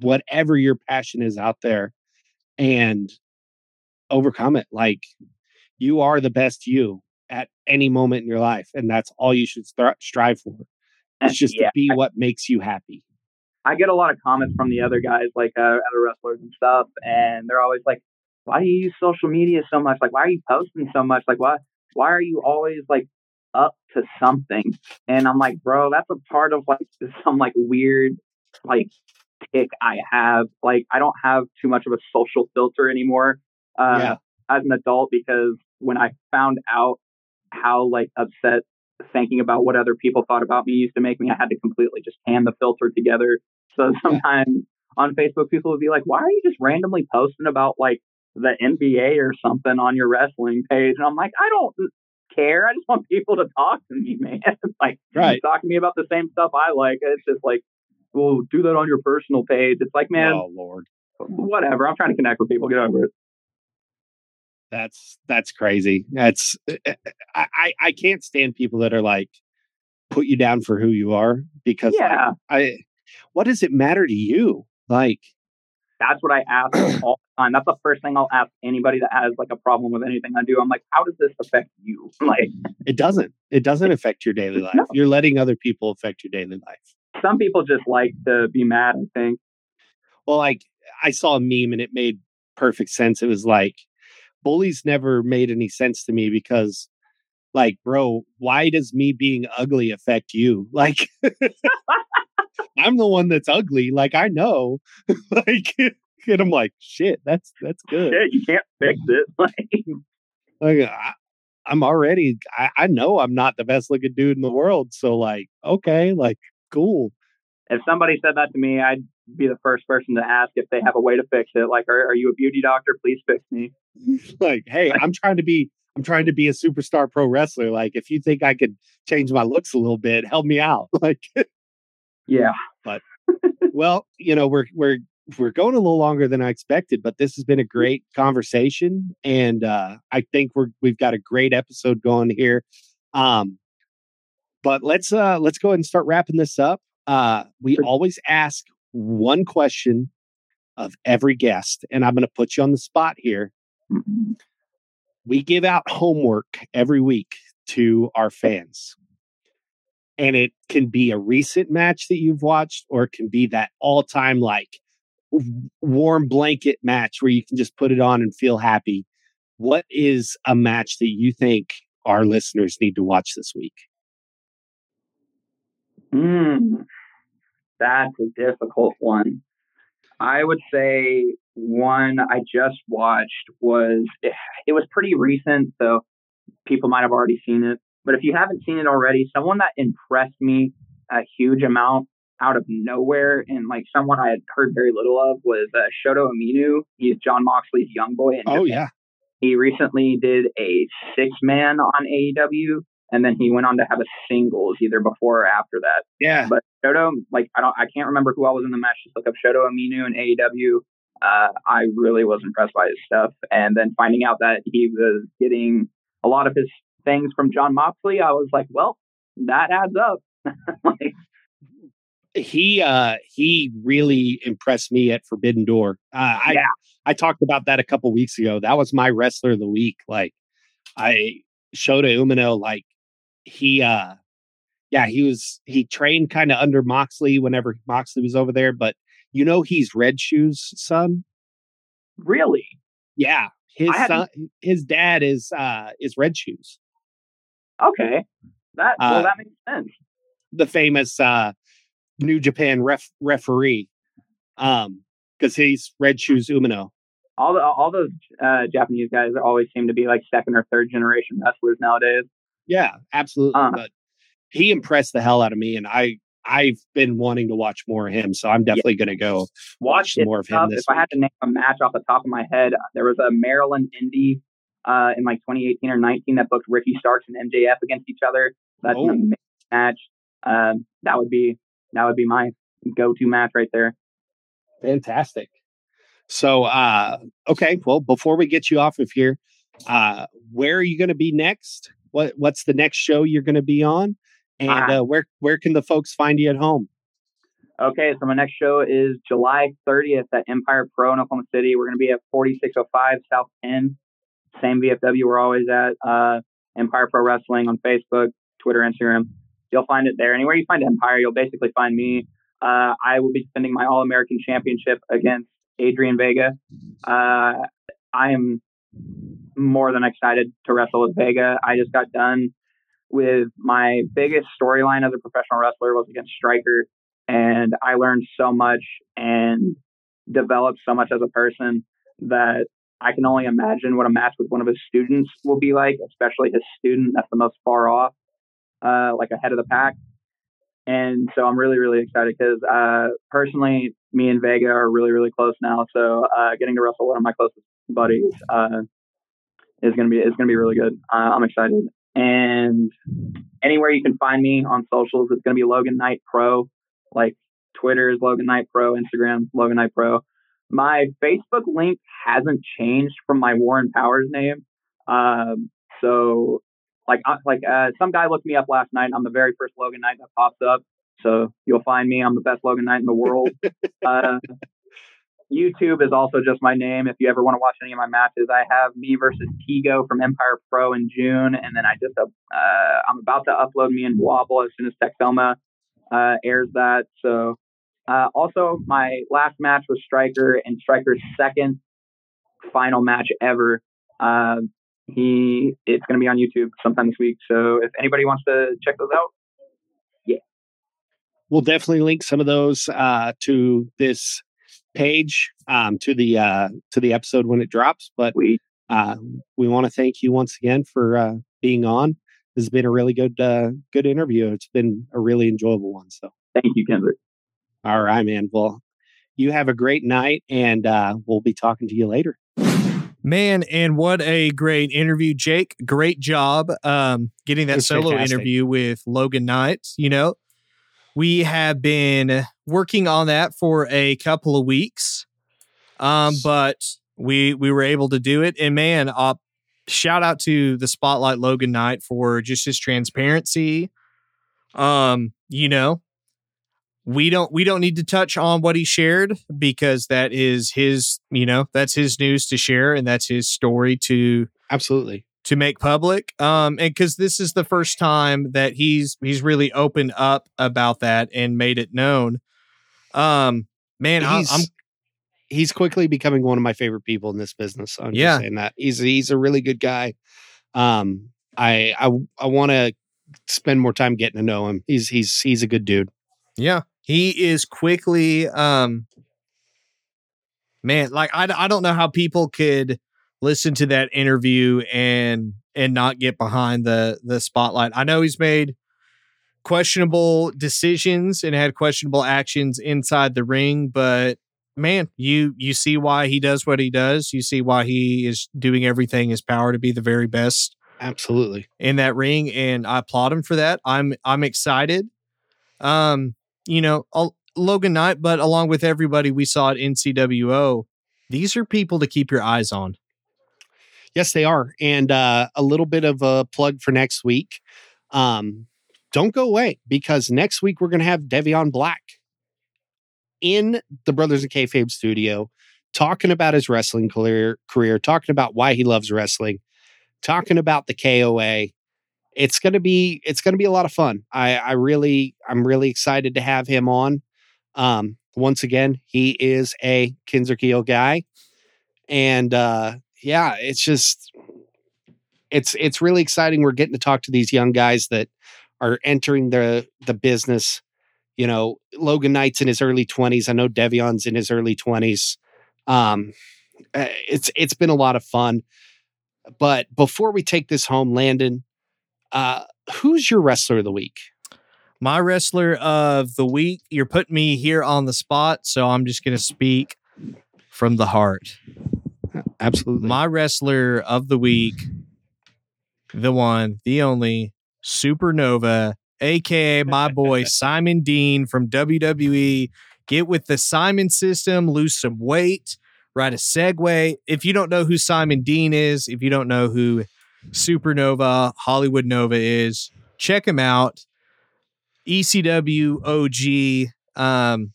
whatever your passion is out there and overcome it. Like you are the best you at any moment in your life, and that's all you should strive for. It's just yeah. to be what makes you happy. I get a lot of comments from the other guys, like uh, other wrestlers and stuff, and they're always like, "Why do you use social media so much? Like, why are you posting so much? Like, why why are you always like up to something?" And I'm like, "Bro, that's a part of like some like weird like tick I have. Like, I don't have too much of a social filter anymore uh, yeah. as an adult because when I found out how like upset thinking about what other people thought about me used to make me. I had to completely just hand the filter together. So sometimes yeah. on Facebook, people would be like, why are you just randomly posting about like the NBA or something on your wrestling page? And I'm like, I don't care. I just want people to talk to me, man. like, right. talk to me about the same stuff I like. It's just like, well, do that on your personal page. It's like, man, oh, Lord. whatever. I'm trying to connect with people. Get over it. That's that's crazy. That's eh, eh, I I, I can't stand people that are like put you down for who you are because like, Yeah, I what does it matter to you? Like that's what I ask all the time. That's the first thing I'll ask anybody that has like a problem with anything I do. I'm like, how does this affect you? Like, it doesn't. It doesn't affect your daily life. No. You're letting other people affect your daily life. some people just like to be mad. I think. Well, like I saw a meme and it made perfect sense. It was like bullies never made any sense to me because like, bro, why does me being ugly affect you? Like I'm the one that's ugly. Like I know. like and I'm like, shit, that's that's good. Shit, you can't fix it. Like, mm. Like I, I'm already I, I know I'm not the best looking dude in the world. So like, okay, like cool. if somebody said that to me, I'd be the first person to ask if they have a way to fix it. Like, are, are you a beauty doctor? Please fix me. like, hey, I'm trying to be I'm trying to be a superstar pro wrestler. Like, if you think I could change my looks a little bit, help me out. Like, Yeah. But well, you know, we're we're we're going a little longer than I expected, but this has been a great conversation, and uh, I think we're we've got a great episode going here. Um, but let's uh let's go ahead and start wrapping this up. Uh, we always ask one question of every guest, and I'm going to put you on the spot here. we give out homework every week to our fans. And it can be a recent match that you've watched, or it can be that all time, like warm blanket match where you can just put it on and feel happy. What is a match that you think our listeners need to watch this week? Mm, that's a difficult one. I would say one I just watched was it, it was pretty recent, so people might have already seen it. But if you haven't seen it already, someone that impressed me a huge amount out of nowhere and like someone I had heard very little of was uh, Shota Umino. He's Jon Moxley's young boy. In Oh, Japan. yeah. He recently did a six man on AEW, and then he went on to have a singles either before or after that. Yeah. But Shota, like I don't, I can't remember who all was in the match. Just look up Shota Umino and AEW. Uh, I really was impressed by his stuff, and then finding out that he was getting a lot of his things from Jon Moxley, I was like, well, that adds up. like, he uh he really impressed me at Forbidden Door. Uh, I Yeah. I talked about that a couple weeks ago. That was my wrestler of the week. Like I Shota Umino, like he uh yeah, he was he trained kind of under Moxley whenever Moxley was over there, but you know he's Red Shoes' son. really, Yeah. His son his dad is uh is Red Shoes. Okay, that well, Uh, that makes sense. the famous uh New Japan ref referee. Um because he's Red Shoes Umino. All the all those uh, Japanese guys always seem to be like second or third generation wrestlers nowadays. Yeah, absolutely. Uh. but he impressed the hell out of me, and I I've been wanting to watch more of him, so I'm definitely going to go watch more of him tough. this If I had to name a match off the top of my head, there was a Maryland Indy uh, in like 2018 or 19 that booked Ricky Starks and MJF against each other. That's Oh. an amazing match. Um, that would be that would be my go-to match right there. Fantastic. So, uh, okay, well, before we get you off of here, uh, where are you going to be next? What What's the next show you're going to be on? And Ah. uh, where where can the folks find you at home? Okay, so my next show is July 30th at Empire Pro in Oklahoma City. We're going to be at 4605 South 10. Same VFW we're always at. Uh, Empire Pro Wrestling on Facebook, Twitter, Instagram. You'll find it there. Anywhere you find Empire, you'll basically find me. Uh, I will be defending my All American Championship against Adrian Vega. Uh, I am more than excited to wrestle with Vega. I just got done with my biggest storyline as a professional wrestler was against Striker and I learned so much and developed so much as a person that I can only imagine what a match with one of his students will be like, especially his student that's the most far off, uh, like ahead of the pack. And so I'm really, really excited because uh, personally, me and Vega are really, really close now. So uh, getting to wrestle one of my closest buddies uh, is gonna be is gonna be really good. Uh, I'm excited. And anywhere you can find me on socials, it's gonna be Logan Knight Pro like Twitter is Logan Knight Pro, Instagram Logan Knight Pro. My Facebook link hasn't changed from my Warren Powers name. Um, so like uh, like uh, some guy looked me up last night. I'm the very first Logan Knight that pops up. So you'll find me. I'm the best Logan Knight in the world. uh, YouTube is also just my name. If you ever want to watch any of my matches, I have me versus Tigo from Empire Pro in June, and then I just uh, I'm about to upload me and Wobble as soon as Texoma uh, airs that. So uh, also my last match was Striker and Striker's second final match ever. Uh, he it's going to be on YouTube sometime this week. So if anybody wants to check those out, yeah, we'll definitely link some of those uh, to this page um, to the uh, to the episode when it drops. But we uh, we want to thank you once again for uh, being on. This has been a really good uh, good interview. It's been a really enjoyable one. So thank you, Kendrick. All right, man. Well, you have a great night, and uh, we'll be talking to you later. Man, and what a great interview, Jake. Great job um, getting that solo fantastic. interview with Logan Knight. You know, we have been working on that for a couple of weeks, um, but we we were able to do it. And man, uh, shout out to the Spotlight Logan Knight for just his transparency. Um, you know, we don't we don't need to touch on what he shared because that is his you know that's his news to share and that's his story to absolutely. to make public. Um and because this is the first time that he's he's really opened up about that and made it known. Um man he's, I'm he's quickly becoming one of my favorite people in this business. I'm yeah. just saying that. He's he's a really good guy. Um i i, I want to spend more time getting to know him. He's he's he's a good dude. Yeah he is quickly um man like i, I don't know how people could listen to that interview and and not get behind the the spotlight. I know he's made questionable decisions and had questionable actions inside the ring but man you you see why he does what he does. You see why he is doing everything in his power to be the very best absolutely. in that ring and i applaud him for that. I'm i'm excited. Um you know, Logan Knight, but along with everybody we saw at NCWO, these are people to keep your eyes on. Yes, they are. And uh, a little bit of a plug for next week. Um, don't go away because next week we're going to have Devion Black in the Brothers in Kayfabe studio talking about his wrestling career, career, talking about why he loves wrestling, talking about the KOA, it's gonna be it's gonna be a lot of fun. I I really I'm really excited to have him on. Um, once again, he is a Kinzer guy, and uh, yeah, it's just it's it's really exciting. We're getting to talk to these young guys that are entering the the business. You know, Logan Knight's in his early twenties. I know Devion's in his early twenties. Um, eh, it's it's been a lot of fun. But before we take this home, Landon, uh, who's your wrestler of the week? My wrestler of the week. You're putting me here on the spot, so I'm just going to speak from the heart. Absolutely. My wrestler of the week, the one, the only, Supernova, aka my boy Simon Dean from WWE. Get with the Simon system, lose some weight, ride a Segway. If you don't know who Simon Dean is, if you don't know who Supernova, Hollywood Nova is. Check him out. ECW OG. Um,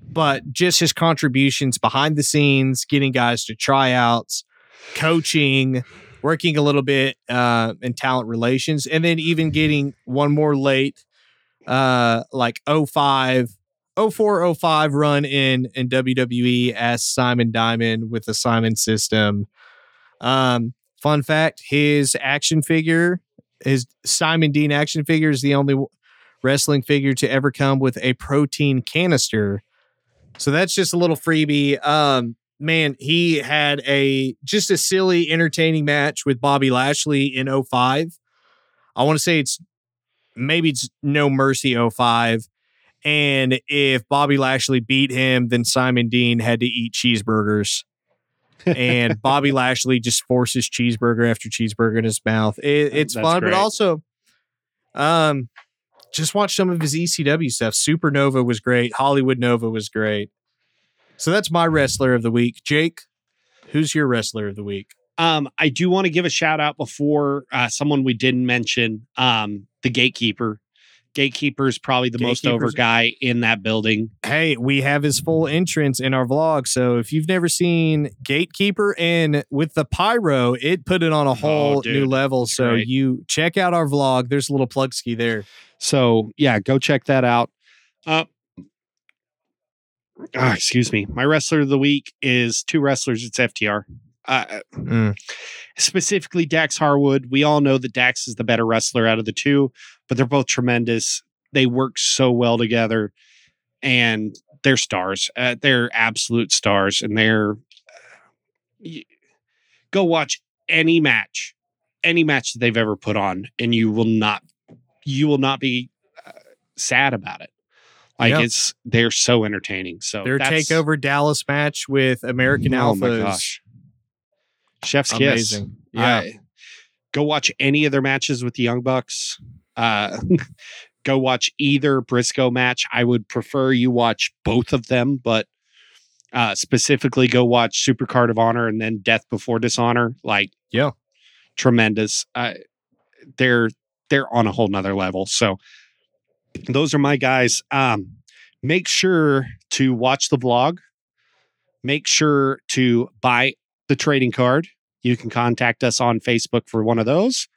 but just his contributions behind the scenes, getting guys to tryouts, coaching, working a little bit uh, in talent relations, and then even getting one more late, uh, like 05, 04, 05 run in in WWE as Simon Diamond with the Simon system. Um, Fun fact: His action figure, his Simon Dean action figure, is the only wrestling figure to ever come with a protein canister. So that's just a little freebie. Um, man, he had a just a silly, entertaining match with Bobby Lashley in 05. I want to say it's maybe it's No Mercy 05. And if Bobby Lashley beat him, then Simon Dean had to eat cheeseburgers and Bobby Lashley just forces cheeseburger after cheeseburger in his mouth. It, it's That's fun, great. but also, um, just watch some of his ECW stuff. Supernova was great. Hollywood Nova was great. So that's my wrestler of the week. Jake, who's your wrestler of the week? Um, I do want to give a shout out before uh, someone we didn't mention, um, the gatekeeper. Gatekeeper is probably the most over guy in that building. Hey, we have his full entrance in our vlog. So if you've never seen Gatekeeper and with the pyro, it put it on a whole new level. So great. you check out our vlog. There's a little plug ski there. So yeah, go check that out. Uh, ah, excuse me. My wrestler of the week is two wrestlers. It's FTR. Uh, Mm. Specifically, Dax Harwood. We all know that Dax is the better wrestler out of the two, but they're both tremendous. They work so well together, and they're stars. Uh, they're absolute stars, and they're. y- Go watch any match, any match that they've ever put on, and you will not, you will not be uh, sad about it. Like Yeah. it's they're so entertaining. So Their takeover Dallas match with American Oh Alphas. my gosh. Chef's kiss. Yeah. I- go watch any of their matches with the Young Bucks. Uh, go watch either Briscoe match. I would prefer you watch both of them, but uh, specifically go watch Super Card of Honor and then Death Before Dishonor. Like, Yeah. tremendous. Uh, they're they're on a whole nother level. So those are my guys. Um, make sure to watch the vlog. Make sure to buy the trading card. You can contact us on Facebook for one of those.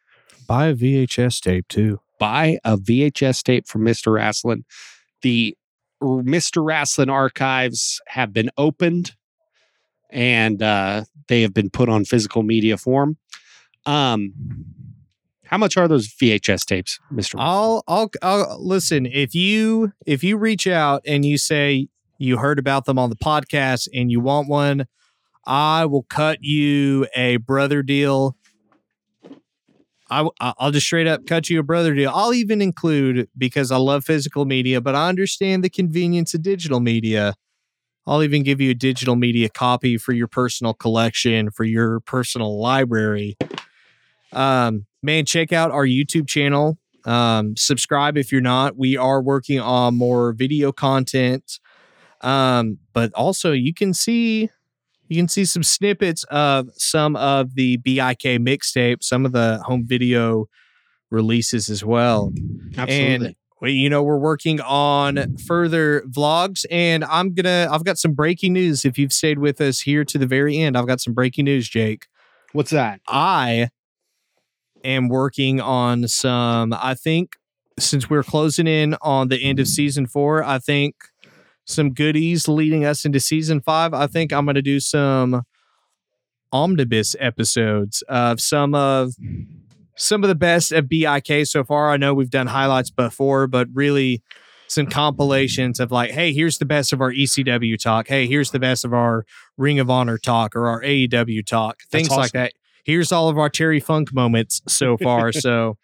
Buy a VHS tape too. Buy a VHS tape from Mr. Wrestling. The Mr. Wrestling archives have been opened and uh, they have been put on physical media form. Um, how much are those VHS tapes, Mr. I'll, I'll, I'll listen. If you, if you reach out and you say you heard about them on the podcast and you want one, I will cut you a brother deal. I, I'll just straight up cut you a brother deal. I'll even include because I love physical media, but I understand the convenience of digital media. I'll even give you a digital media copy for your personal collection, for your personal library. Um, man, check out our YouTube channel. Um, subscribe if you're not. We are working on more video content. Um, but also you can see you can see some snippets of some of the BIK mixtape, some of the home video releases as well. Absolutely. And we, you know, we're working on further vlogs, and I'm gonna. I've got some breaking news. If you've stayed with us here to the very end, I've got some breaking news, Jake. What's that? I am working on some. I think since we're closing in on the end of season four, I think some goodies leading us into season five. I think I'm going to do some omnibus episodes of some of some of the best of BIK so far. I know we've done highlights before, but really some compilations of like, hey, here's the best of our ECW talk. Hey, here's the best of our Ring of Honor talk or our AEW talk. Things like that. Here's all of our Terry Funk moments so far. so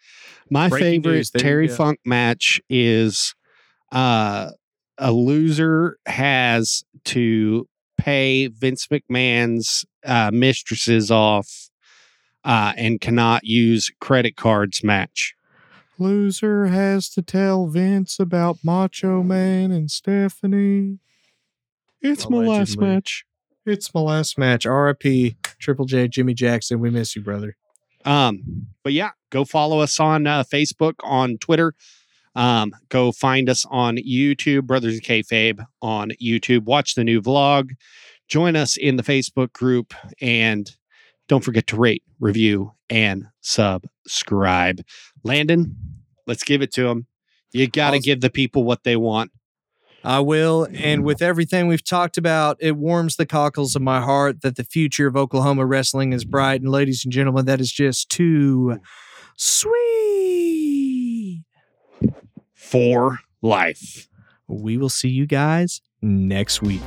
My favorite news, Terry. Funk match is uh, a loser has to pay Vince McMahon's uh, mistresses off uh, and cannot use credit cards match. loser has to tell Vince about Macho Man and Stephanie. It's my last match. It's my last match. RIP Triple J Jimmy Jackson. We miss you, brother. Um, but yeah, go follow us on uh, Facebook, on Twitter. Um, go find us on YouTube, Brothers of Kayfabe on YouTube. Watch the new vlog. Join us in the Facebook group, and don't forget to rate, review, and subscribe. Landon, let's give it to them. You got to Awesome. give the people what they want. I will. And with everything we've talked about, it warms the cockles of my heart that the future of Oklahoma wrestling is bright. And ladies and gentlemen, that is just too sweet. For life. We will see you guys next week.